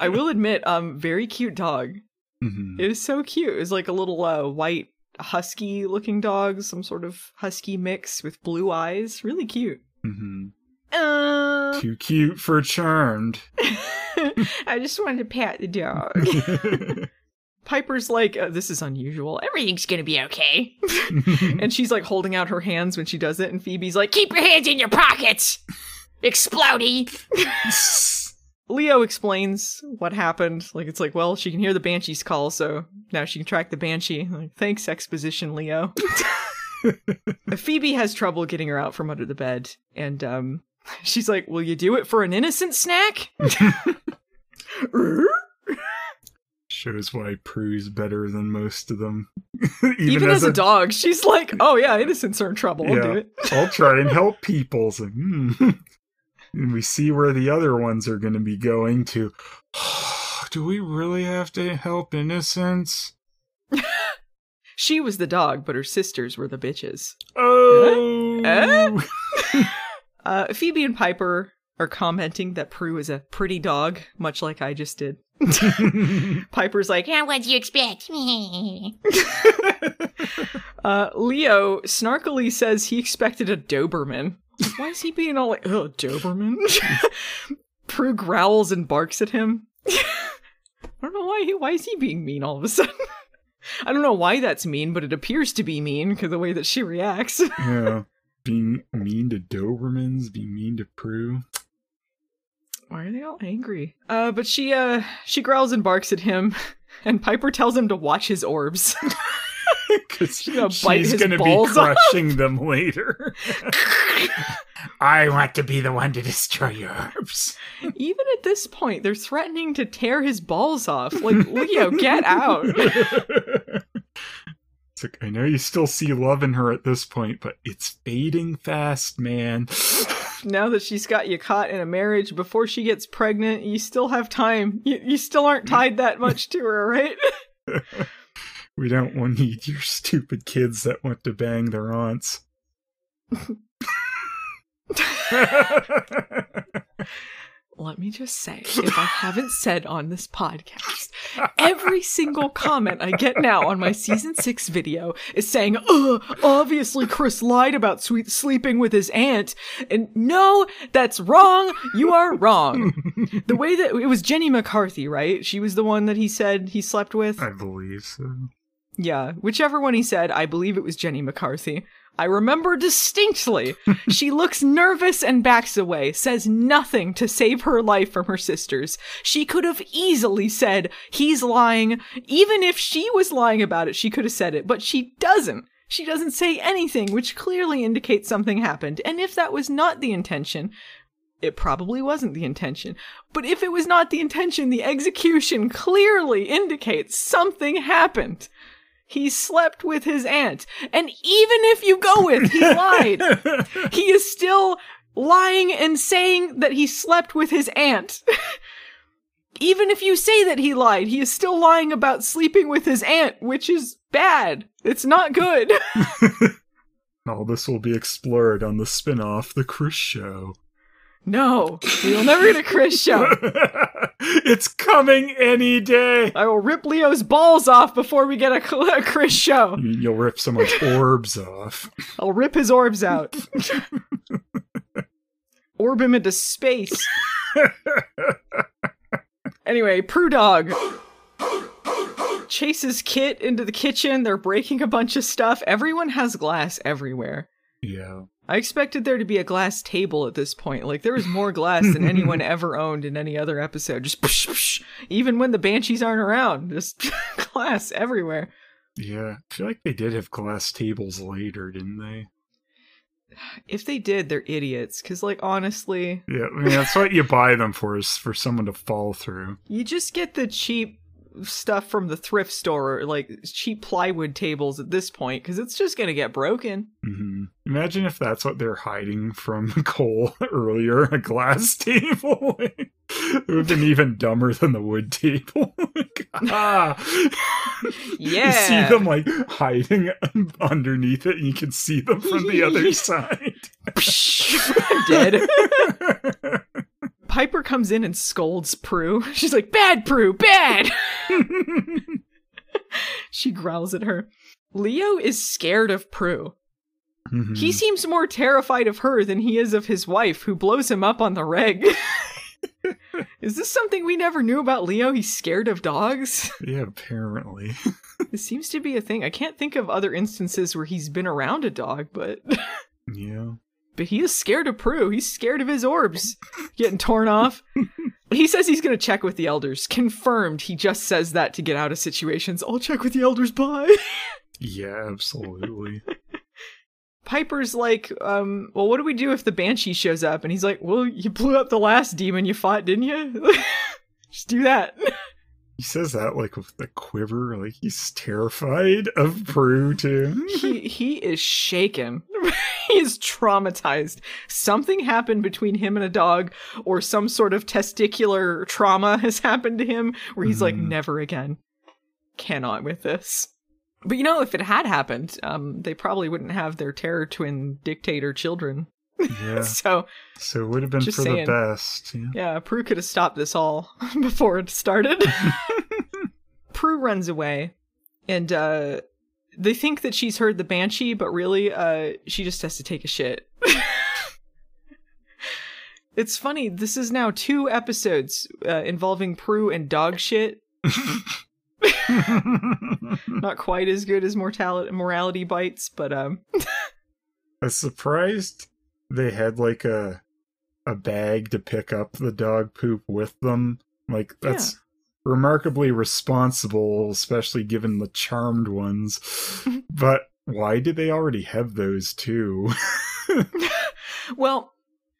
Speaker 1: I will admit, um, very cute dog.
Speaker 2: Mhm.
Speaker 1: It is so cute. It's like a little uh, white husky looking dog, some sort of husky mix with blue eyes. Really cute.
Speaker 2: Mhm.
Speaker 1: Uh,
Speaker 2: Too cute for charmed. (laughs)
Speaker 1: I just wanted to pat the dog. (laughs) Piper's like, uh, this is unusual.
Speaker 3: Everything's gonna be okay. (laughs)
Speaker 1: And she's like holding out her hands when she does it, and Phoebe's like,
Speaker 3: Keep your hands in your pockets, explody.
Speaker 1: Leo explains what happened. Like, it's like, well, she can hear the Banshee's call, so now she can track the Banshee. Like, thanks, exposition, Leo. Phoebe has trouble getting her out from under the bed, and um, (laughs) she's like, will you do it for an innocent snack? (laughs)
Speaker 2: Shows why Prue's better than most of them. (laughs)
Speaker 1: Even, as, a, dog, she's like, oh yeah, innocents are in trouble. I'll do it.
Speaker 2: I'll try and help people. So, hmm. And we see where the other ones are going to be going to. (sighs) Do we really have to help innocents?
Speaker 1: She was the dog, but her sisters were the bitches.
Speaker 2: Oh!
Speaker 1: Eh? Uh, Phoebe and Piper are commenting that Prue is a pretty dog, much like I just did. (laughs) Piper's like,
Speaker 3: Yeah, what do you expect? (laughs)
Speaker 1: uh, Leo snarkily says he expected a Doberman. Why is he being all like, oh, Doberman? (laughs) Prue growls and barks at him. I don't know why. He, why is he being mean all of a sudden? I don't know why that's mean, but it appears to be mean because the way that she reacts.
Speaker 2: yeah. Being mean to Dobermans, being mean to Prue.
Speaker 1: Why are they all angry? Uh, but she uh she growls and barks at him, (laughs) and Piper tells him to watch his orbs. (laughs) (laughs)
Speaker 2: Because
Speaker 1: She's gonna bite
Speaker 2: she's
Speaker 1: his
Speaker 2: going to be
Speaker 1: balls off.
Speaker 2: crushing them later. I want to be the one to destroy your herbs.
Speaker 1: Even at this point, they're threatening to tear his balls off. Like, Leo, get out.
Speaker 2: It's like, I know you still see love in her at this point, but it's fading fast, man. (sighs)
Speaker 1: now that she's got you caught in a marriage before she gets pregnant, you still have time. You, you still aren't tied that much to her, right? (laughs)
Speaker 2: We don't want need your stupid kids that want to bang their aunts. (laughs) (laughs)
Speaker 1: Let me just say, if I haven't said on this podcast, every single comment I get now on my season six video is saying, Ugh, obviously Chris lied about sweet sleeping with his aunt. And no, that's wrong. You are wrong. the way that it was Jenny McCarthy, right? She was the one that he said he slept with.
Speaker 2: I believe so.
Speaker 1: Yeah, whichever one he said, I believe it was Jenny McCarthy. I remember distinctly. (laughs) she looks nervous and backs away, says nothing to save her life from her sisters. She could have easily said, he's lying. Even if she was lying about it, she could have said it, but she doesn't. She doesn't say anything, which clearly indicates something happened. And if that was not the intention, it probably wasn't the intention. But if it was not the intention, the execution clearly indicates something happened. He slept with his aunt. And even if you go with he (laughs) lied, he is still lying and saying that he slept with his aunt. (laughs) even if you say that he lied, he is still lying about sleeping with his aunt, which is bad. It's not good. (laughs)
Speaker 2: All this will be explored on the spin off The Chris Show.
Speaker 1: No, we'll never get a Chris show. (laughs)
Speaker 2: it's coming any day.
Speaker 1: I will rip Leo's balls off before we get a, (laughs) a Chris show.
Speaker 2: You'll rip someone's (laughs) orbs off?
Speaker 1: I'll rip his orbs out. orb him into space. anyway, Prue Dog chases Kit into the kitchen. They're breaking a bunch of stuff. Everyone has glass everywhere.
Speaker 2: yeah.
Speaker 1: I expected there to be a glass table at this point. Like there was more glass than anyone (laughs) ever owned in any other episode. Just psh, psh, even when the banshees aren't around, just (laughs) glass everywhere.
Speaker 2: Yeah. I feel like they did have glass tables later, didn't they?
Speaker 1: If they did, they're idiots. Cause like honestly,
Speaker 2: Yeah. I mean, that's what you buy them for, is for someone to fall through.
Speaker 1: you just get the cheap stuff from the thrift store, like cheap plywood tables at this point, because it's just gonna get broken.
Speaker 2: hmm Imagine if that's what they're hiding from (laughs) Cole earlier a glass (laughs) table. it would have been even dumber than the wood table. (laughs) ah.
Speaker 1: Yeah.
Speaker 2: You see them like hiding underneath it, and you can see them from the other side.
Speaker 1: Dead. Piper comes in and scolds Prue. (laughs) She's like, "Bad Prue, bad." (laughs) she growls at her. Leo is scared of Prue.
Speaker 2: Mhm.
Speaker 1: He seems more terrified of her than he is of his wife, who blows him up on the reg. (laughs) is this something we never knew about Leo? He's scared of dogs?
Speaker 2: yeah, apparently.
Speaker 1: This seems to be a thing. I can't think of other instances where he's been around a dog, but
Speaker 2: yeah.
Speaker 1: But he is scared of Prue. He's scared of his orbs getting torn off. (laughs) He says he's going to check with the elders. Confirmed. He just says that to get out of situations. I'll check with the elders. Bye.
Speaker 2: Yeah, absolutely. (laughs)
Speaker 1: Piper's like, um, well, what do we do if the banshee shows up? And he's like, well, you blew up the last demon you fought, didn't you? (laughs) just do that.
Speaker 2: He says that like with the quiver, like he's terrified of Prue too.
Speaker 1: he he is shaken. He (laughs) is traumatized. Something happened between him and a dog, or some sort of testicular trauma has happened to him where he's like,
Speaker 2: Mhm.
Speaker 1: never again. Cannot with this. But you know, if it had happened, um, they probably wouldn't have their terror twin dictator children.
Speaker 2: Yeah. (laughs)
Speaker 1: So
Speaker 2: So it would have been for
Speaker 1: saying.
Speaker 2: the best. Yeah.
Speaker 1: yeah, Prue could have stopped this all (laughs) before it started. Prue runs away, and uh, they think that she's heard the banshee, but really, uh, she just has to take a shit. (laughs) it's funny. This is now two episodes uh, involving Prue and dog shit. (laughs) Not quite as good as mortality morality bites, but um, (laughs)
Speaker 2: I was surprised they had like a a bag to pick up the dog poop with them. Like that's remarkably responsible, especially given the charmed ones. (laughs) but why did they already have those too? (laughs)
Speaker 1: well,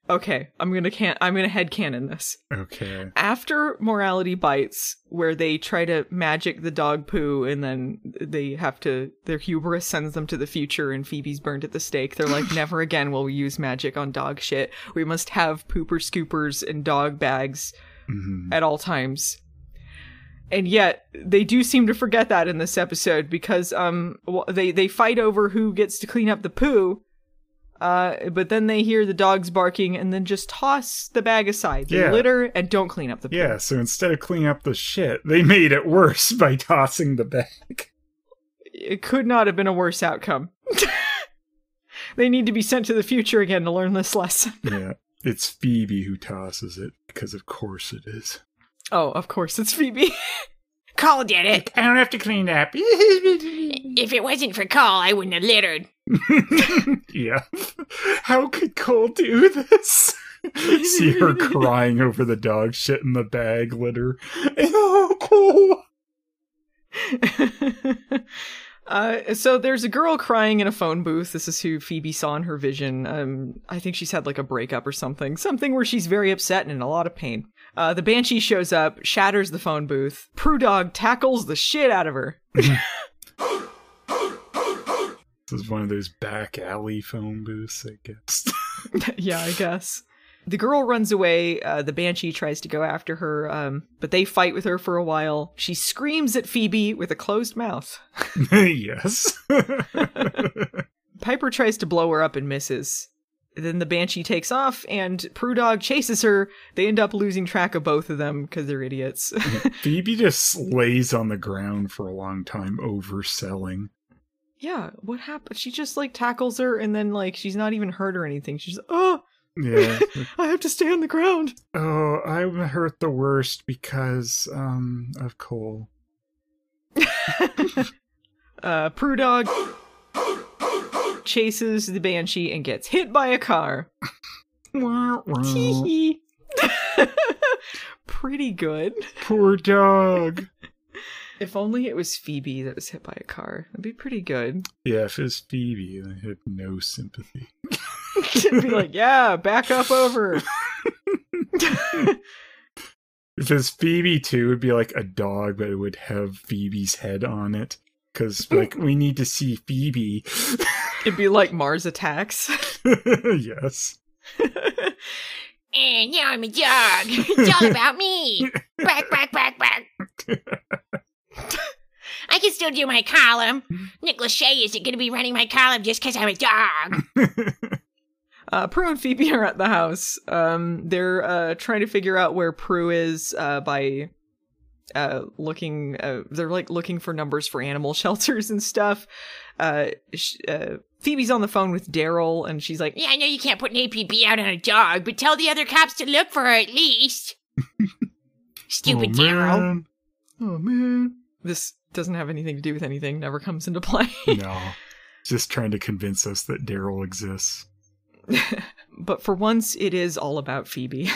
Speaker 1: okay. I'm gonna can I'm gonna head headcanon this.
Speaker 2: okay.
Speaker 1: after morality bites where they try to magic the dog poo and then they have to their hubris sends them to the future and phoebe's burned at the stake they're like (laughs) never again will we use magic on dog shit we must have pooper scoopers and dog bags
Speaker 2: Mhm.
Speaker 1: at all times and yet they do seem to forget that in this episode because um they they fight over who gets to clean up the poo uh, but then they hear the dogs barking and then just toss the bag aside. They
Speaker 2: Yeah.
Speaker 1: litter and don't clean up the poo.
Speaker 2: Yeah, so instead of cleaning up the shit, they made it worse by tossing the bag.
Speaker 1: it could not have been a worse outcome. (laughs) they need to be sent to the future again to learn this lesson.
Speaker 2: Yeah. It's Phoebe who tosses it, because of course it is.
Speaker 1: Oh, of course, it's Phoebe. (laughs)
Speaker 3: Cole did it.
Speaker 2: I don't have to clean up. (laughs)
Speaker 3: If it wasn't for Cole, I wouldn't have littered. (laughs)
Speaker 2: yeah. How could Cole do this? See her crying over the dog shit in the bag litter. Oh, Cole.
Speaker 1: uh, so there's a girl crying in a phone booth. This is who Phoebe saw in her vision. Um, I think she's had like a breakup or something. Something where she's very upset and in a lot of pain. Uh, the banshee shows up, shatters the phone booth. Prue Dog tackles the shit out of her. (laughs)
Speaker 2: This is one of those back alley phone booths, I guess. (laughs)
Speaker 1: yeah, I guess. The girl runs away. Uh, the banshee tries to go after her, um, but they fight with her for a while. She screams at Phoebe with a closed mouth. (laughs)
Speaker 2: yes.
Speaker 1: Piper tries to blow her up and misses. Then the banshee takes off, and Prue Dog chases her. They end up losing track of both of them because they're idiots. (laughs)
Speaker 2: Phoebe just lays on the ground for a long time, overselling.
Speaker 1: yeah, what happened? She just like tackles her, and then like she's not even hurt or anything. She's oh,
Speaker 2: Yeah. (laughs)
Speaker 1: I have to stay on the ground.
Speaker 2: oh, I'm hurt the worst because um of Cole. (laughs)
Speaker 1: Uh, Prue Dog chases the banshee and gets hit by a car.
Speaker 2: Wah, wah.
Speaker 1: Tee-hee. (laughs) Pretty good.
Speaker 2: Poor dog. (laughs)
Speaker 1: If only it was Phoebe that was hit by a car. That'd be pretty good.
Speaker 2: Yeah, if it's Phoebe, I have no sympathy.
Speaker 1: It'd (laughs) be like, yeah, back up over.
Speaker 2: If it's Phoebe too, it'd be like a dog, but it would have Phoebe's head on it. Because like we need to see Phoebe.
Speaker 1: It'd be like Mars attacks. (laughs)
Speaker 2: yes.
Speaker 3: And now I'm a dog. It's all about me. Back, back, back, back. I can still do my column. Nick Lachey isn't going to be running my column just because I'm a dog. (laughs)
Speaker 1: Uh, Prue and Phoebe are at the house. Um, they're uh, trying to figure out where Prue is uh, by uh, looking. Uh, they're like looking for numbers for animal (laughs) shelters and stuff. Uh, sh- uh, Phoebe's on the phone with Darryl, and she's like,
Speaker 3: Yeah, I know you can't put an APB out on a dog, but tell the other cops to look for her at least. (laughs) Stupid
Speaker 2: oh,
Speaker 3: Darryl.
Speaker 2: man. Oh man.
Speaker 1: "This doesn't have anything to do with anything. Never comes into (laughs) play."
Speaker 2: No. Just trying to convince us that Darryl exists.
Speaker 1: but for once, it is all about Phoebe.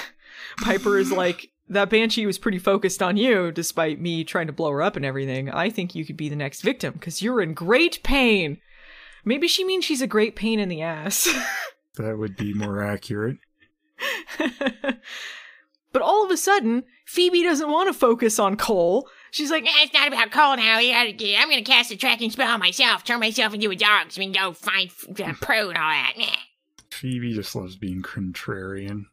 Speaker 1: Piper is like, that banshee was pretty focused on you, despite me trying to blow her up and everything. I think you could be the next victim because you're in great pain. Maybe she means she's a great pain in the ass. (laughs)
Speaker 2: That would be more accurate. (laughs)
Speaker 1: but all of a sudden, Phoebe doesn't want to focus on Cole. She's like,
Speaker 3: it's not about Cole now. You gotta get- I'm going to cast a tracking spell on myself, turn myself into a dog so we can go find uh, Prue and all that.
Speaker 2: Phoebe just loves being contrarian.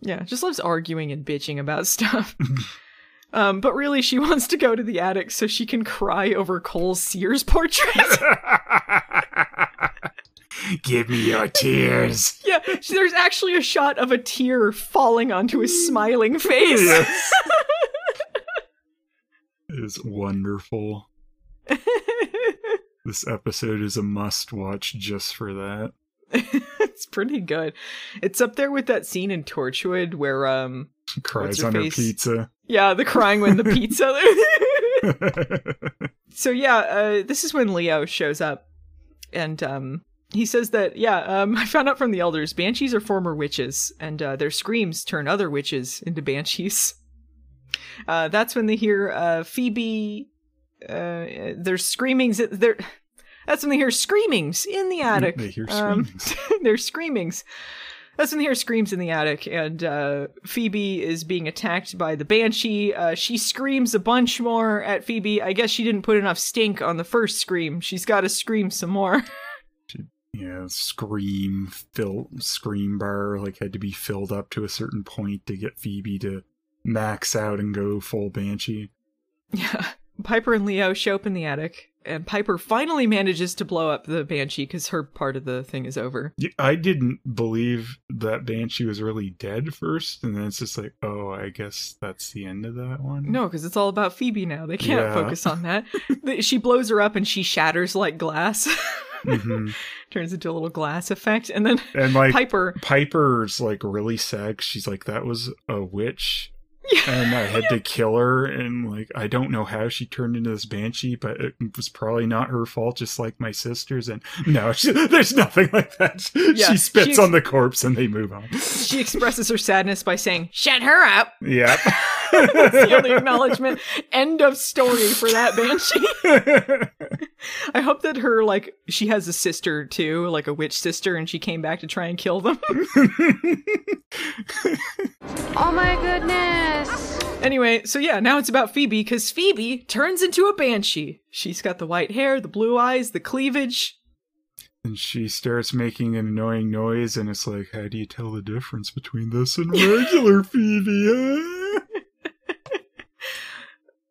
Speaker 1: Yeah, just loves arguing and bitching about (laughs) stuff. (laughs) um, but really, she (laughs) wants to go to the attic so she can cry over Cole's Sears portrait.
Speaker 2: Give me your tears.
Speaker 1: Yeah, there's actually a shot of a tear falling onto his smiling face.
Speaker 2: Yes. It is wonderful. This episode is a must watch just for that. (laughs)
Speaker 1: it's pretty good. It's up there with that scene in Torchwood where um
Speaker 2: Cries
Speaker 1: her
Speaker 2: on her
Speaker 1: face?
Speaker 2: pizza.
Speaker 1: yeah, the crying when the (laughs) pizza (laughs) So yeah, uh this is when Leo shows up and um he says that yeah, um I found out from the elders banshees are former witches and uh their screams turn other witches into banshees. Uh that's when they hear uh Phoebe uh there's screamings there that's when they hear screamings in the attic.
Speaker 2: They hear
Speaker 1: Um,
Speaker 2: screamings. (laughs)
Speaker 1: there's screamings. That's when they hear screams in the attic, and uh, Phoebe is being attacked by the banshee. Uh, she screams a bunch more at Phoebe. I guess she didn't put enough stink on the first scream. She's got to scream some more. (laughs)
Speaker 2: yeah, scream fill scream bar like had to be filled up to a certain point to get Phoebe to max out and go full banshee.
Speaker 1: yeah. Piper and Leo show up in the attic, and Piper finally manages to blow up the banshee because her part of the thing is over.
Speaker 2: I didn't believe that banshee was really dead first, and then it's just like, oh, I guess that's the end of that one.
Speaker 1: No, because it's all about Phoebe now. They can't
Speaker 2: Yeah.
Speaker 1: focus on that. (laughs) She blows her up and she shatters like glass. (laughs)
Speaker 2: Mhm.
Speaker 1: Turns into a little glass effect. And then
Speaker 2: and like
Speaker 1: Piper.
Speaker 2: Piper's like really sad. She's like, that was a witch. And I had to kill her. And like, I don't know how she turned into this banshee, but it was probably not her fault, just like my sister's. And no, (laughs) she, there's nothing like that.
Speaker 1: Yeah,
Speaker 2: she spits
Speaker 1: she-
Speaker 2: on the corpse and they move on.
Speaker 1: She expresses her sadness by saying,
Speaker 3: Shut her up.
Speaker 2: Yeah. (laughs)
Speaker 1: That's the only acknowledgement. End of story for that banshee. (laughs) I hope that her, like, she has a sister too, like a witch sister, and she came back to try and kill them. (laughs)
Speaker 4: Oh my goodness.
Speaker 1: anyway, so yeah, now it's about Phoebe, because Phoebe turns into a banshee. She's got the white hair, the blue eyes, the cleavage.
Speaker 2: and she starts making an annoying noise, and it's like, how do you tell the difference between this and regular (laughs) Phoebe? huh?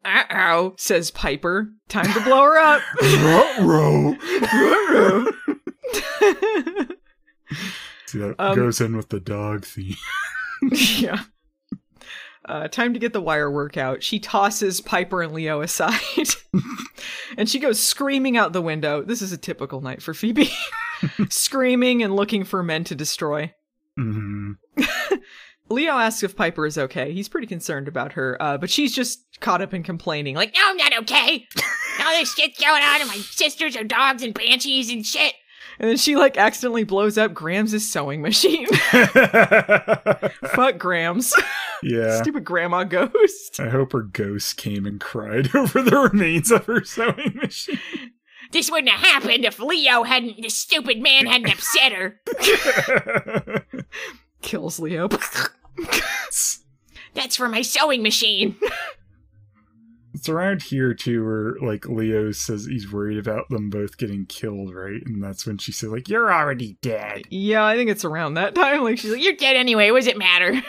Speaker 1: Uh oh, says Piper. Time to blow her up. (laughs)
Speaker 2: Ruh-roh. See, that
Speaker 1: Um,
Speaker 2: goes in with the dog theme. (laughs)
Speaker 1: yeah. Uh, time to get the wire work out. She tosses Piper and Leo aside. (laughs) and she goes screaming out the window. This is a typical night for Phoebe. screaming and looking for men to destroy.
Speaker 2: hmm
Speaker 1: Leo asks if Piper is okay. He's pretty concerned about her, uh, but she's just caught up in complaining, like,
Speaker 3: No, I'm not okay. (laughs) All this shit's going on, and my sisters are dogs and banshees and shit.
Speaker 1: and then she like accidentally blows up Grams' sewing machine. (laughs) Fuck Grams.
Speaker 2: yeah.
Speaker 1: Stupid grandma ghost.
Speaker 2: I hope her ghost came and cried (laughs) over the remains of her sewing machine.
Speaker 3: This wouldn't have happened if Leo hadn't, this stupid man hadn't upset her.
Speaker 1: Kills Leo. (laughs)
Speaker 3: That's for my sewing machine. (laughs)
Speaker 2: it's around here too where like Leo says he's worried about them both getting killed, right? And that's when she said, like, you're already dead.
Speaker 1: yeah, I think it's around that time. Like she's like,
Speaker 3: You're dead anyway, what does it matter? (laughs)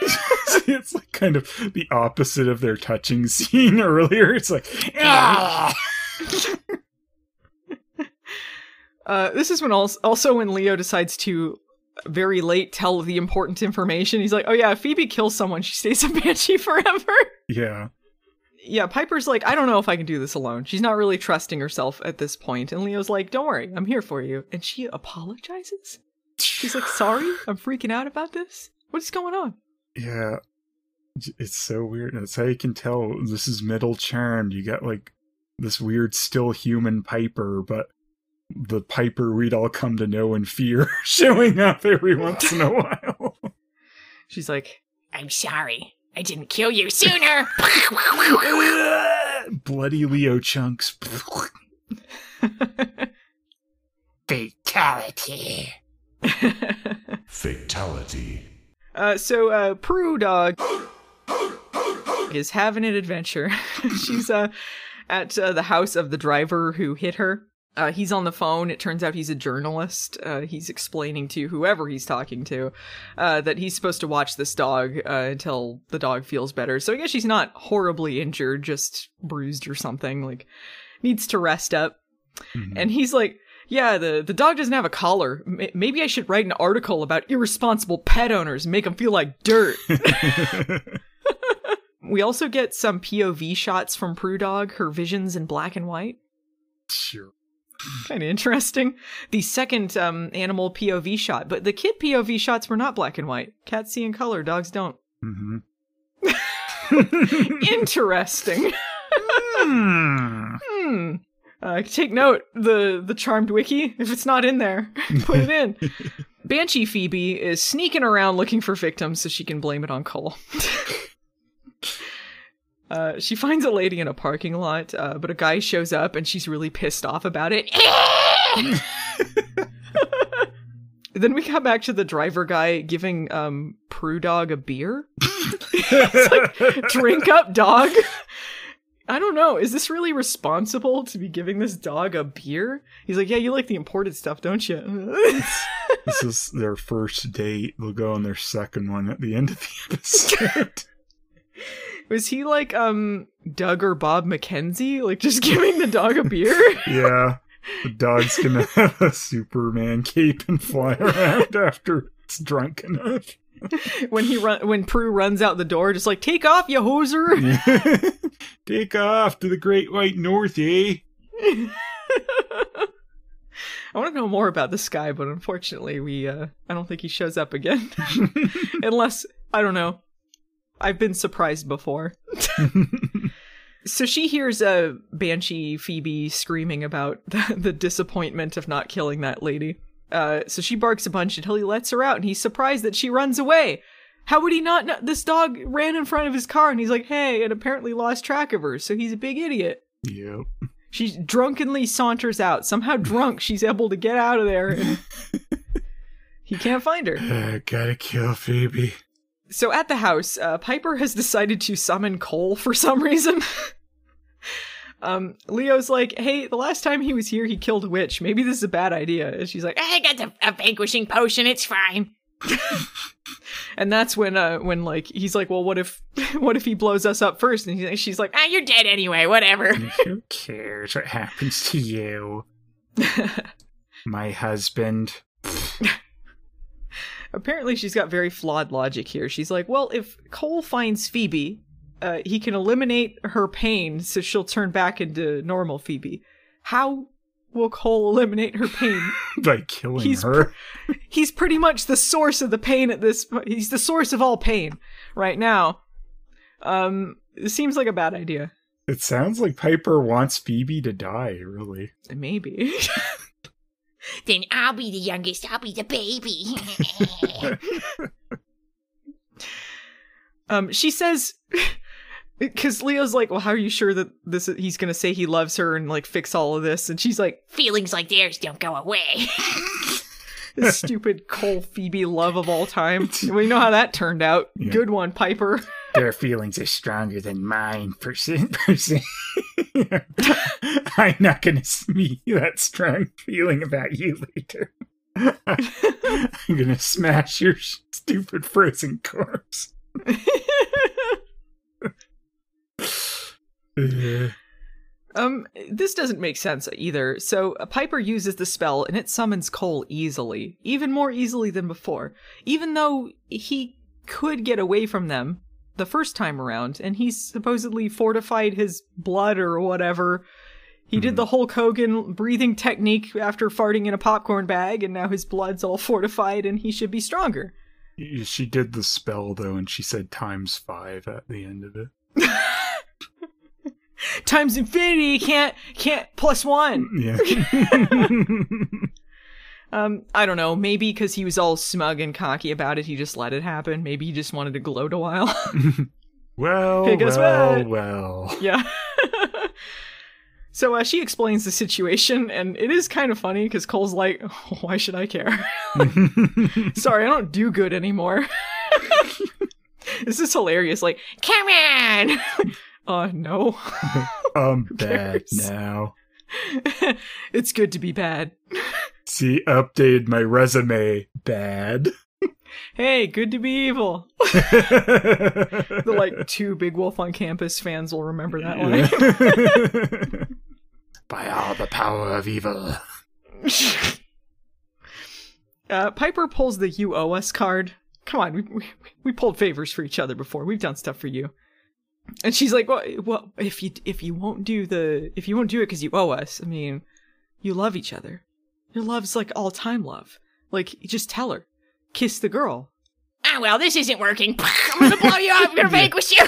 Speaker 2: it's like kind of the opposite of their touching scene earlier. It's like, ah!
Speaker 1: Uh, this is when also, also when Leo decides to very late tell the important information. He's like, "Oh yeah, if Phoebe kills someone, she stays a (laughs) banshee forever."
Speaker 2: yeah.
Speaker 1: yeah, Piper's like, "I don't know if I can do this alone." She's not really trusting herself at this point. and Leo's like, "Don't worry, I'm here for you." And she apologizes. She's like, "Sorry, (laughs) I'm freaking out about this. What's going on?"
Speaker 2: Yeah. It's so weird. That's how you can tell this is middle charmed. You got like this weird still human Piper, but the Piper we'd all come to know and fear (laughs) showing up every once in a (laughs) while.
Speaker 1: She's like,
Speaker 3: I'm sorry. I didn't kill you sooner. (laughs)
Speaker 2: Bloody Leo chunks.
Speaker 3: Fatality.
Speaker 6: Fatality.
Speaker 1: Uh, so uh, Prue dog is having an adventure. She's uh, at uh, the house of the driver who hit her. Uh, he's on the phone. It turns out he's a journalist. Uh, he's explaining to whoever he's talking to uh, that he's supposed to watch this dog uh, until the dog feels better. So I guess she's not horribly injured, just bruised or something. Like needs to rest up. And he's like, "Yeah, the the dog doesn't have a collar. M- maybe I should write an article about irresponsible pet owners and make them feel like dirt." (laughs) (laughs) we also get some POV shots from Prue Dog, her visions in black and white.
Speaker 2: sure.
Speaker 1: Kind of interesting. The second um, animal POV shot, but the kid POV shots were not black and white. Cats see in color, dogs don't. (laughs) (laughs)
Speaker 2: hmm
Speaker 1: Interesting. (laughs) hmm. Uh, take note the the charmed wiki. If it's not in there, put it in. Banshee Phoebe is sneaking around looking for victims so she can blame it on Cole. Uh, she finds a lady in a parking lot, uh, but a guy shows up and she's really pissed off about it. (laughs) then we come back to the driver guy giving um Prue dog a beer. (laughs) it's like drink up dog. I don't know. Is this really responsible to be giving this dog a beer? He's like, yeah, you like the imported stuff, don't you?
Speaker 2: This is their first date. They'll go on their second one at the end of the (laughs) episode.
Speaker 1: Was he like um Doug or Bob McKenzie, like just (laughs) giving the dog a beer? (laughs)
Speaker 2: yeah. The dog's gonna (laughs) have a Superman cape and fly around after it's drunk enough.
Speaker 1: when he run when Prue runs out the door, just like take off, you hoser.
Speaker 2: Take off to the Great White North, eh?
Speaker 1: I want to know more about this guy, but unfortunately, we uh I don't think he shows up again. Unless I don't know. I've been surprised before. (laughs) so she hears a banshee Phoebe screaming about (laughs) the, the disappointment of not killing that lady. Uh, so she barks a bunch until he lets her out, and he's surprised that she runs away. How would he not know? This dog ran in front of his car, and he's like, "Hey," and apparently lost track of her. So he's a big idiot.
Speaker 2: Yep.
Speaker 1: She drunkenly saunters out. Somehow drunk, (laughs) she's able to get out of there, and he can't find her.
Speaker 2: Uh, gotta kill Phoebe.
Speaker 1: So at the house, uh, Piper has decided to summon Cole for some reason. (laughs) um, Leo's like, "Hey, the last time he was here, he killed a witch. Maybe this is a bad idea." And she's like,
Speaker 3: I got the, a vanquishing potion, it's fine. (laughs)
Speaker 1: and that's when, uh, when like he's like, "Well, what if, (laughs) what if he blows us up first? And he, she's like,
Speaker 3: Ah, you're dead anyway, whatever.
Speaker 2: Who cares what happens to you? My husband.
Speaker 1: Apparently she's got very flawed logic here. She's like, well, if Cole finds Phoebe, uh, he can eliminate her pain so she'll turn back into normal Phoebe. How will Cole eliminate her pain? (laughs)
Speaker 2: By killing
Speaker 1: He's
Speaker 2: her. (laughs)
Speaker 1: he's pretty much the source of the pain at this he's the source of all pain right now. Um it seems like a bad idea.
Speaker 2: It sounds like Piper wants Phoebe to die, really.
Speaker 1: Maybe. (laughs)
Speaker 3: Then I'll be the youngest. I'll be the baby. (laughs)
Speaker 1: um she says (laughs) cuz Leo's like, "Well, how are you sure that this he's going to say he loves her and like fix all of this?" And she's like, (laughs)
Speaker 3: Feelings like theirs don't go away.
Speaker 1: Stupid Cole Phoebe love of all time." we know how that turned out.
Speaker 2: Yeah.
Speaker 1: Good one, Piper.
Speaker 2: Their feelings are stronger than mine, person. person. (laughs) I'm not going to be that strong feeling about you later. I'm going to smash your stupid frozen corpse. (laughs)
Speaker 1: Um, this doesn't make sense either. So uh, Piper uses the spell and it summons Cole easily, even more easily than before. Even though he could get away from them the first time around, and he supposedly fortified his blood or whatever. He did hmm. the Hulk Hogan breathing technique after farting in a popcorn bag, and now his blood's all (laughs) fortified, and he should be stronger.
Speaker 2: she did the spell, though, and she said times five at the end of it. (laughs)
Speaker 1: Times infinity can't can't plus one.
Speaker 2: Yeah. (laughs)
Speaker 1: Um, I don't know. Maybe because he was all smug and cocky about it, he just let it happen. Maybe he just wanted to gloat a while. (laughs)
Speaker 2: well,
Speaker 1: Hey,
Speaker 2: well,
Speaker 1: what?
Speaker 2: well.
Speaker 1: yeah. (laughs) so uh, she explains the situation, and it is kind of funny because Cole's like, (laughs) "Why should I care? Sorry, I don't do good anymore." this is hilarious. Like,
Speaker 3: Come on.
Speaker 1: uh, no.
Speaker 2: I'm bad now.
Speaker 1: it's good to be bad.
Speaker 2: See, updated my resume. Bad.
Speaker 1: Hey, good to be evil. (laughs) the like two Big Wolf on Campus fans will remember that one. (laughs)
Speaker 2: By all the power of evil. (laughs)
Speaker 1: uh, Piper pulls the "You owe us" card. Come on, we, we we pulled favors for each other before. We've done stuff for you. And she's like, "Well, well, if you if you won't do the if you won't do it because you owe us, I mean, you love each other. Your love's like all time love. Like, just tell her, kiss the girl.
Speaker 3: Ah, well, this isn't working. (laughs) I'm gonna blow you up. I'm gonna vanquish you.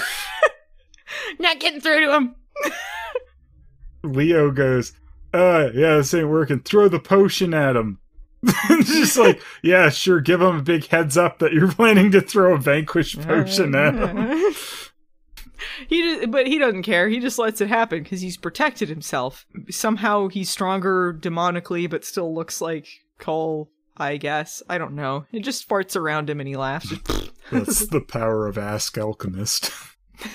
Speaker 3: (laughs) Not getting through to him. (laughs)
Speaker 2: Leo goes, uh, yeah, this ain't working. Throw the potion at him. It's just like, yeah, sure, give him a big heads up that you're planning to throw a vanquish potion at him.
Speaker 1: He just, but he doesn't care. He just lets it happen because he's protected himself. Somehow he's stronger demonically, but still looks like Cole. I guess I don't know. It just farts around him and he laughs. (laughs)
Speaker 2: That's the power of Ask Alchemist. (laughs)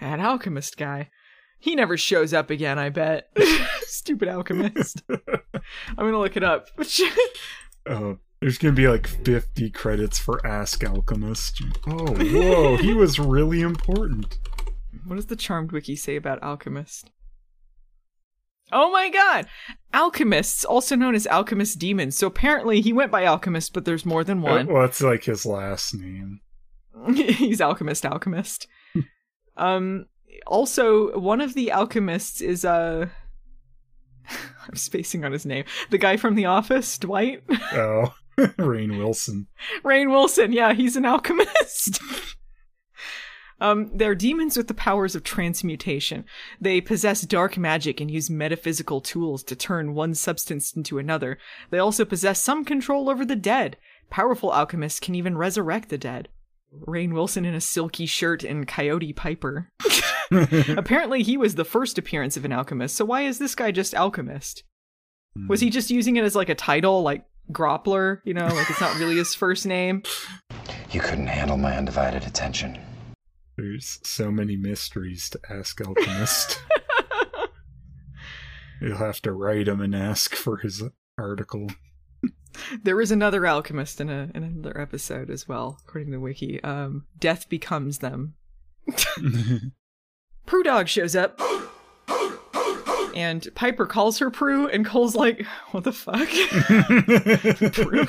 Speaker 1: that alchemist guy. He never shows up again. I bet. (laughs) Stupid alchemist. I'm gonna look it up.
Speaker 2: Uh, there's gonna be like 50 credits for Ask Alchemist. Oh, whoa, he was really important.
Speaker 1: What does the Charmed Wiki say about alchemist? Oh my god! Alchemists, also known as alchemist demons. So apparently he went by alchemist, but there's more than
Speaker 2: Uh,
Speaker 1: one.
Speaker 2: well, that's like his last name. (laughs)
Speaker 1: He's alchemist, alchemist. (laughs) um, also, one of the alchemists is uh (laughs) I'm spacing on his name. The guy from The Office, Dwight.
Speaker 2: Oh, Rainn Wilson.
Speaker 1: Rainn Wilson, yeah, he's an alchemist. Um, they're demons with the powers of transmutation. They possess dark magic and use metaphysical tools to turn one substance into another. They also possess some control over the dead. Powerful alchemists can even resurrect the dead. Rainn Wilson in a silky shirt and Coyote Piper. (laughs) Apparently, he was the first appearance of an alchemist, so why is this guy just alchemist? Was he just using it as like a title, like Groppler? You know, like it's not really his first name.
Speaker 6: You couldn't handle my undivided attention.
Speaker 2: There's so many mysteries to Ask Alchemist. (laughs) You'll have to write him and ask for his article.
Speaker 1: There is another alchemist in a in another episode as well, according to the Wiki. Um, Death becomes them. (laughs) Prue Dog shows up, and Piper calls her Prue, and Cole's like, "What the fuck?" (laughs) Prue.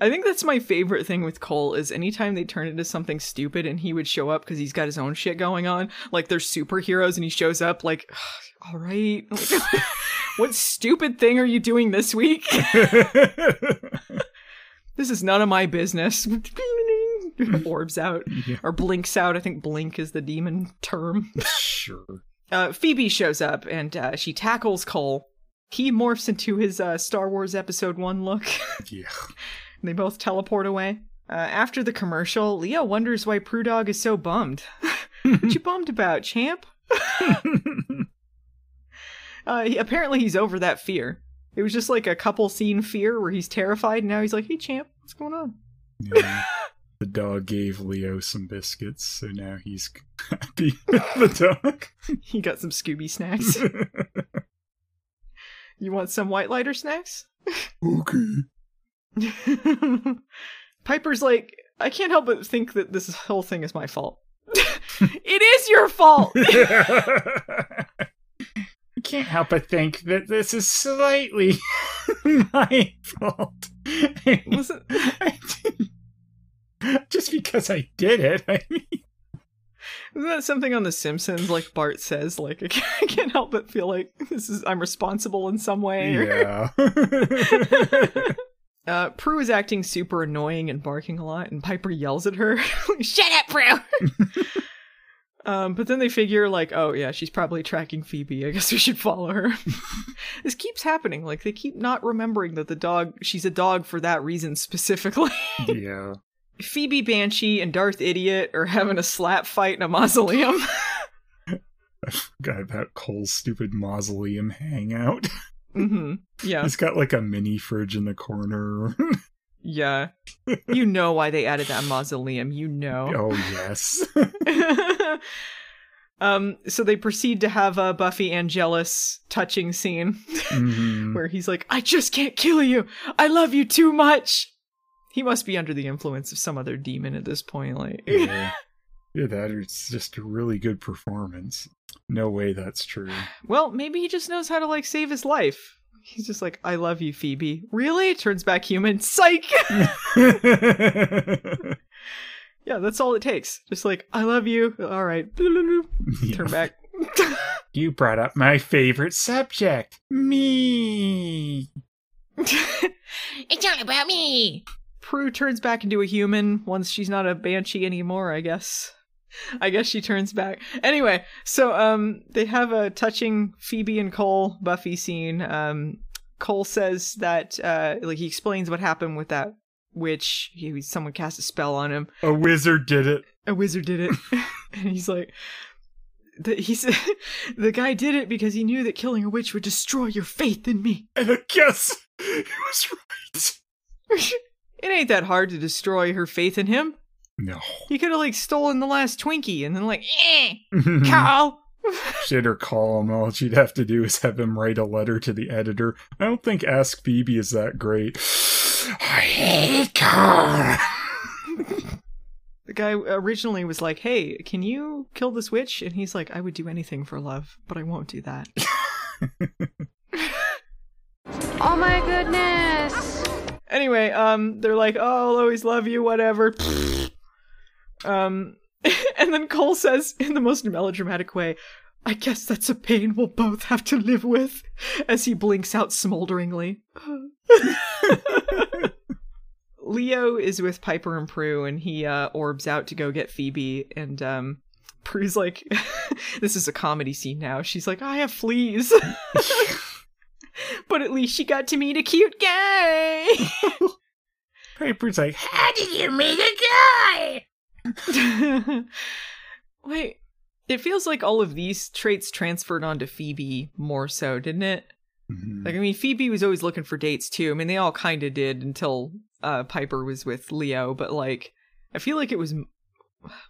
Speaker 1: I think that's my favorite thing with Cole is anytime they turn into something stupid and he would show up because he's got his own shit going on. Like they're superheroes and he shows up like, all right, like, (laughs) what stupid thing are you doing this week? (laughs) this is none of my business. (laughs) Orbs out
Speaker 2: Yeah.
Speaker 1: or blinks out. I think blink is the demon term.
Speaker 2: sure.
Speaker 1: Uh, Phoebe shows up and uh, she tackles Cole. He morphs into his uh, Star Wars Episode 1 look. (laughs)
Speaker 2: Yeah.
Speaker 1: they both teleport away. Uh, after the commercial, Leo wonders why Prue Dog is so bummed. (laughs) what you bummed about, champ? (laughs) Uh, he, apparently, he's over that fear. It was just like a couple scene fear where he's terrified, and now he's like, hey, champ, what's going on?
Speaker 2: Yeah. The dog gave Leo some biscuits, so now he's happy the dog.
Speaker 1: He got some Scooby snacks. You want some whitelighter snacks?
Speaker 2: okay. (laughs)
Speaker 1: Piper's like, I can't help but think that this whole thing is my fault. (laughs) it is your fault. (laughs)
Speaker 2: I can't help but think that this is slightly my fault.
Speaker 1: Listen,
Speaker 2: Just because I did it, I mean,
Speaker 1: isn't that something on The Simpsons? Like Bart says, like (laughs) I can't, help but feel like this is I'm responsible in some way.
Speaker 2: yeah. (laughs) (laughs)
Speaker 1: Uh, Prue is acting super annoying and barking a lot, and Piper yells at her.
Speaker 3: Shut up, Prue.
Speaker 1: um, but then they figure like, oh yeah, she's probably tracking Phoebe. I guess we should follow her. this keeps happening. Like they keep not remembering that the dog, she's a dog for that reason specifically.
Speaker 2: yeah.
Speaker 1: Phoebe Banshee and Darth Idiot are having a slap fight in a mausoleum.
Speaker 2: I forgot about Cole's stupid mausoleum hangout.
Speaker 1: hmm Yeah,
Speaker 2: He's got like a mini fridge in the corner.
Speaker 1: yeah. You know why they added that mausoleum. You know. (laughs)
Speaker 2: oh, yes. (laughs)
Speaker 1: um. So they proceed to have a Buffy Angelus touching scene (laughs)
Speaker 2: Mhm.
Speaker 1: where he's like, "I just can't kill you. I love you too much." He must be under the influence of some other demon at this point. Like,
Speaker 2: Yeah. (laughs) yeah, that is just a really good performance. No way that's true.
Speaker 1: well, maybe he just knows how to like save his life. He's just like, "I love you, Phoebe." Really? Turns back human. (laughs) Psych. (laughs) yeah, that's all it takes. Just like, "I love you." All right. Turn back.
Speaker 2: You brought up my favorite subject. Me.
Speaker 3: It's all about me.
Speaker 1: Prue turns back into a human once she's not a banshee anymore, I guess. I guess she turns back. Anyway, so um they have a touching Phoebe and Cole Buffy scene. Um Cole says that uh like he explains what happened with that witch. He, someone cast a spell on him.
Speaker 2: A wizard did it.
Speaker 1: A wizard did it. (laughs) (laughs) and he's like the, he said (laughs) the guy did it because he knew that killing a witch would destroy your faith in me.
Speaker 2: And I guess he was right.
Speaker 1: It ain't that hard to destroy her faith in him.
Speaker 2: No.
Speaker 1: He could have like stolen the last Twinkie and then like,
Speaker 3: Eh. (laughs) Carl. (laughs)
Speaker 2: She'd or call him. All she'd have to do is have him write a letter to the editor. I don't think Ask Phoebe is that great. (sighs) I hate Carl.
Speaker 1: the guy originally was like, "Hey, can you kill this witch?" And he's like, "I would do anything for love, but I won't do that." (laughs)
Speaker 4: Oh my goodness!
Speaker 1: Anyway, um, they're like, "Oh, I'll always love you, whatever." (laughs) um, (laughs) and then Cole says in the most melodramatic way, "I guess that's a pain we'll both have to live with," (laughs) as he blinks out smolderingly. Leo is with Piper and Prue, and he uh, orbs out to go get Phoebe. And um, Prue's like, "This is a comedy scene now." She's like, "I have fleas." But at least she got to meet a cute guy. (laughs)
Speaker 2: Piper's like,
Speaker 3: How did you meet a guy? (laughs)
Speaker 1: Wait, it feels like all of these traits transferred onto Phoebe more so, didn't it?
Speaker 2: Mhm.
Speaker 1: Like, I mean, Phoebe was always looking for dates too. I mean, they all kind of did until uh, Piper was with Leo, but like, I feel like it was m-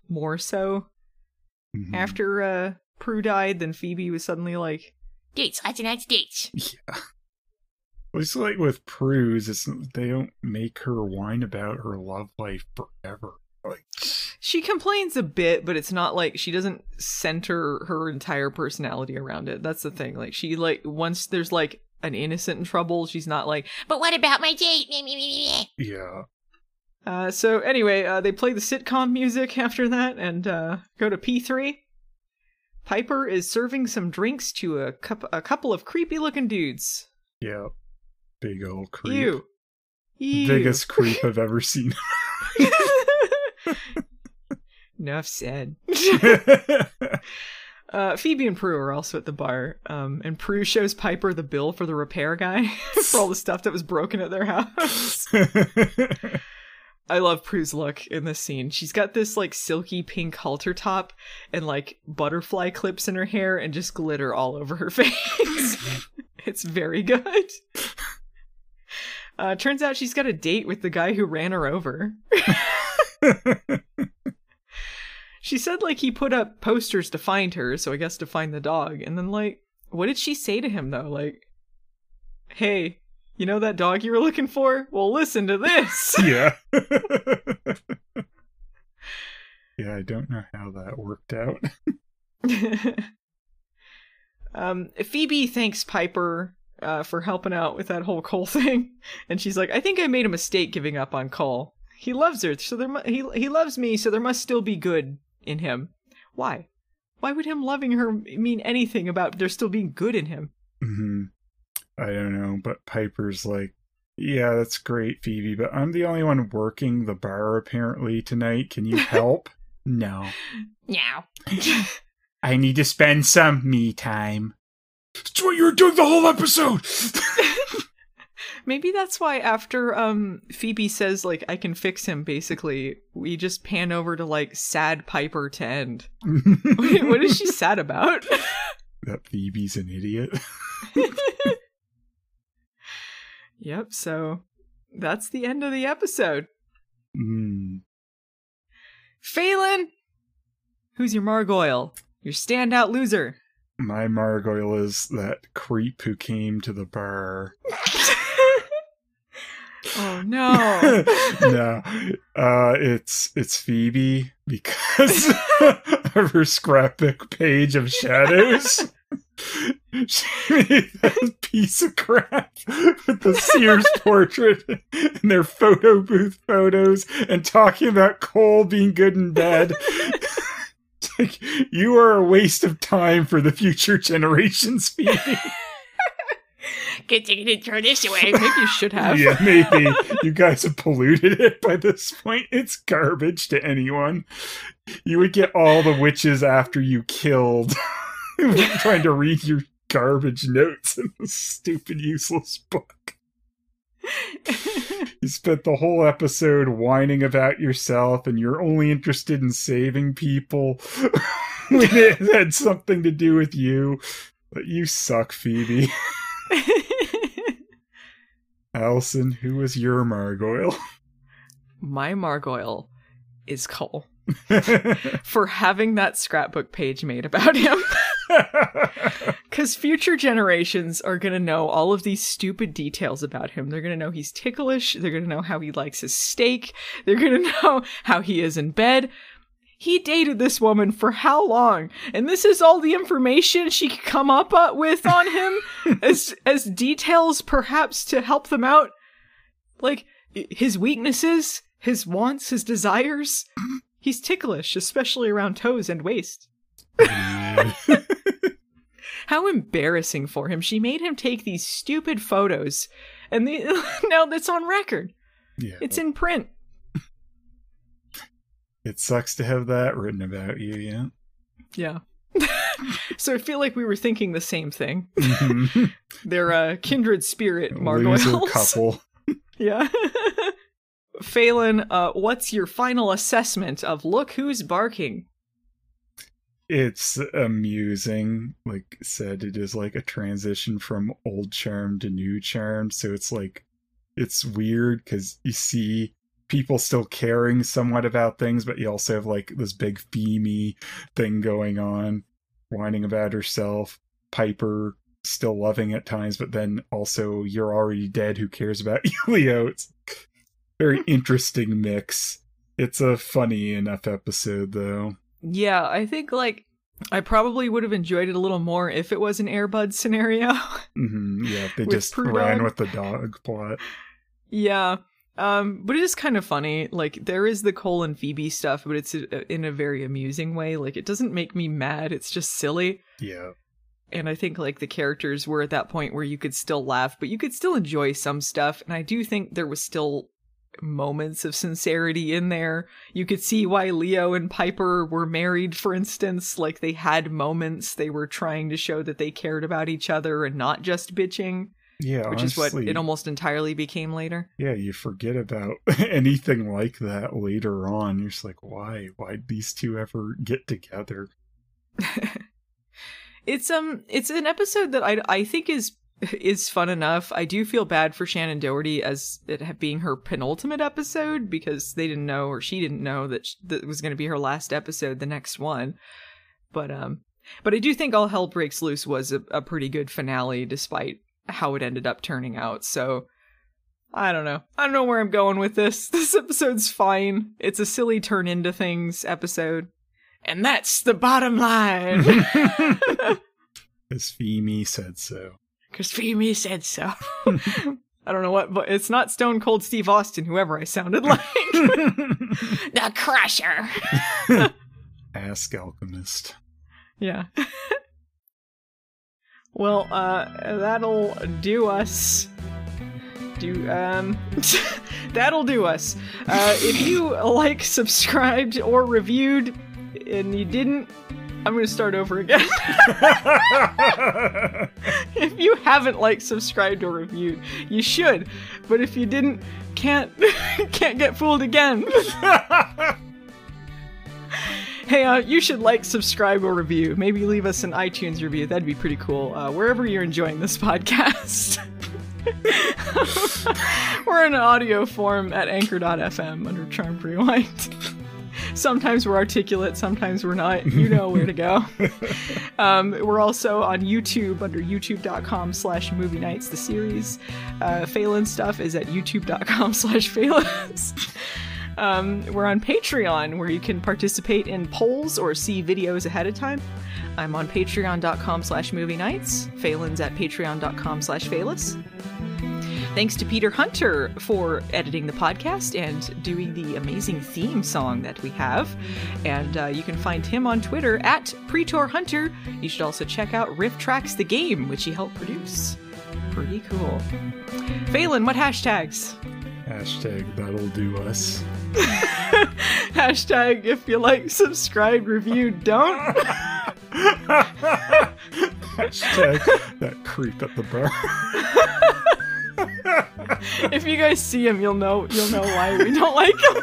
Speaker 1: more so
Speaker 2: Mhm.
Speaker 1: after uh, Prue died than Phoebe was suddenly like,
Speaker 3: Dates, lots and lots of dates.
Speaker 2: Yeah. Well, It's like with Prue's, it's, they don't make her whine about her love life forever. Like,
Speaker 1: she complains a bit, but it's not like she doesn't center her entire personality around it. That's the thing. Like she like once there's like an innocent in trouble. She's not like.
Speaker 3: But what about my date?
Speaker 2: Yeah.
Speaker 1: Uh, so anyway, uh, they play the sitcom music after that and uh, go to P three. Piper is serving some drinks to a, cup- a couple of creepy looking dudes.
Speaker 2: Yeah. Big old creep.
Speaker 1: Ew. Ew.
Speaker 2: Biggest creep I've ever seen. (laughs)
Speaker 1: Enough said. (laughs) Uh, Phoebe and Prue are also at the bar, um, and Prue shows Piper the bill for the repair guy (laughs) for all the stuff that was broken at their house. I love Prue's look in this scene. She's got this like silky pink halter top and like butterfly clips in her hair and just glitter all over her (laughs) face. it's very good. Uh, turns out she's got a date with the guy who ran her over. (laughs) She said like he put up posters to find her, so I guess to find the dog. And then like, what did she say to him though? Like, hey, you know that dog you were looking for? Well, listen to this. (laughs)
Speaker 2: yeah. (laughs) yeah, I don't know how that worked out. (laughs)
Speaker 1: um, Phoebe thanks Piper uh, for helping out with that whole Cole thing, and she's like, "I think I made a mistake giving up on Cole. He loves her, so there mu- he he loves me, so there must still be good in him. Why? Why would him loving her mean anything about there still being good in him?
Speaker 2: hmm I don't know, but Piper's like, yeah, that's great, Phoebe, but I'm the only one working the bar apparently tonight. Can you (laughs) help? no.
Speaker 3: No.
Speaker 2: I need to spend some me time. That's what you were doing the whole episode! (laughs)
Speaker 1: Maybe that's why after um Phoebe says like I can fix him basically, we just pan over to like sad Piper to end. (laughs) What is she sad about?
Speaker 2: that Phoebe's an idiot.
Speaker 1: Yep, so that's the end of the episode.
Speaker 2: Mm.
Speaker 1: Phelan! Who's your Margoyle? Your standout loser.
Speaker 2: My Margoyle is that creep who came to the bar. (laughs)
Speaker 1: oh no. (laughs)
Speaker 2: no, uh, it's it's Phoebe because (laughs) of her scrapbook page of shadows. She made that piece of crap with the Sears (laughs) portrait and their photo booth photos and talking about Cole being good and bad. It's (laughs) like, you are a waste of time for the future generations, Phoebe.
Speaker 3: Good thing you didn't throw this away.
Speaker 1: Maybe you should have.
Speaker 2: Yeah, maybe. you guys have polluted it by this point. It's garbage to anyone. You would get all the witches after you killed (laughs) (laughs) trying to read your garbage notes in this stupid, useless book. (laughs) You spent the whole episode whining about yourself and you're only interested in saving people (laughs) when it had something to do with you. But you suck, Phoebe. Allison, who was your Margoyle?
Speaker 1: My Margoyle is Cole for having that scrapbook page made about him. (laughs) Because future generations are going to know all of these stupid details about him. They're going to know he's ticklish. They're going to know how he likes his steak. They're going (laughs) to know how he is in bed. He dated this woman for how long? And this is all the information she could come up uh, with on him (laughs) as as details perhaps to help them out. Like his weaknesses, his wants, his desires. (clears throat) He's ticklish, especially around toes and waist. How embarrassing for him. She made him take these stupid photos and the, (laughs) now that's on record.
Speaker 2: yeah,
Speaker 1: It's in print.
Speaker 2: it sucks to have that written about you, yeah.
Speaker 1: Yeah. (laughs) so I feel like we were thinking the same thing.
Speaker 2: Mhm. (laughs)
Speaker 1: They're a kindred spirit Margoyles.
Speaker 2: couple.
Speaker 1: Yeah. Phelan, uh, what's your final assessment of Look Who's Barking?
Speaker 2: It's amusing. Like said, it is like a transition from old charm to new charm. So it's like, it's weird because you see people still caring somewhat about things, but you also have like this big themey thing going on, whining about herself. Piper still loving at times, but then also you're already dead. Who cares about (laughs) Elio? It's very interesting mix. It's a funny enough episode though.
Speaker 1: Yeah, I think like I probably would have enjoyed it a little more if it was an Airbud scenario. (laughs)
Speaker 2: hmm yeah, they just
Speaker 1: Prudon.
Speaker 2: ran with the dog plot.
Speaker 1: yeah. Um, but it is kind of funny. Like there is the Cole and Phoebe stuff, but it's uh, in a very amusing way. Like it doesn't make me mad. It's just silly.
Speaker 2: Yeah.
Speaker 1: And I think like the characters were at that point where you could still laugh, but you could still enjoy some stuff. And I do think there was still moments of sincerity in there. You could see why Leo and Piper were married, for instance. Like they had moments. They were trying to show that they cared about each other and not just bitching,
Speaker 2: Yeah,
Speaker 1: which is what it almost entirely became later.
Speaker 2: Yeah, you forget about (laughs) anything like that later on. You're just like, why? Why'd these two ever get together? (laughs)
Speaker 1: It's um it's an episode that I I think is is fun enough. I do feel bad for Shannen Doherty as it being her penultimate episode because they didn't know or she didn't know that sh- that it was going to be her last episode, the next one. But um but I do think All Hell Breaks Loose was a, a pretty good finale despite how it ended up turning out. So I don't know. I don't know where I'm going with this. (laughs) This episode's fine. It's a silly turn into things episode. And that's the bottom line. (laughs) (laughs)
Speaker 2: As Femi said so.
Speaker 1: Because Femi said so. (laughs) I don't know what, but it's not Stone Cold Steve Austin, whoever I sounded like. (laughs)
Speaker 3: The Crusher. (laughs)
Speaker 2: Ask Alchemist.
Speaker 1: yeah. well, uh, that'll do us. Do, um, that'll do us. Uh, if you like, subscribed, or reviewed, and you didn't, I'm gonna start over again. (laughs) if you haven't liked, subscribed, or reviewed, you should. But if you didn't, can't (laughs) can't get fooled again. (laughs) hey, uh, you should like, subscribe, or review. Maybe leave us an iTunes review. That'd be pretty cool. Uh, wherever you're enjoying this podcast. we're in audio form at anchor.fm under Charmed Rewind. Sometimes we're articulate, sometimes we're not. You (laughs) know where to go. (laughs) Um, we're also on YouTube under youtube.com slash movie nights, the series. Uh, Phelan stuff is at youtube.com (laughs) slash Phelan's. Um, we're on Patreon where you can participate in polls or see videos ahead of time. I'm on patreon.com slash movie nights. Phelan's at patreon.com slash Phelis. Thanks to Peter Hunter for editing the podcast and doing the amazing theme song that we have. And uh, you can find him on Twitter at Pretor Hunter. You should also check out RiffTrax the Game, which he helped produce. Pretty cool. Phelan, what hashtags?
Speaker 2: Hashtag that'll do us. (laughs)
Speaker 1: Hashtag if you like, subscribe, review, don't. (laughs)
Speaker 2: Hashtag that creep at the bar. (laughs) (laughs)
Speaker 1: if you guys see him, you'll know you'll know why we don't like him.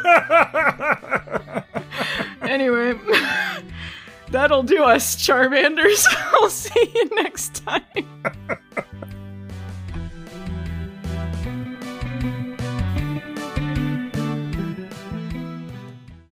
Speaker 1: (laughs) anyway, (laughs) that'll do us, Charmanders. I'll see you next time.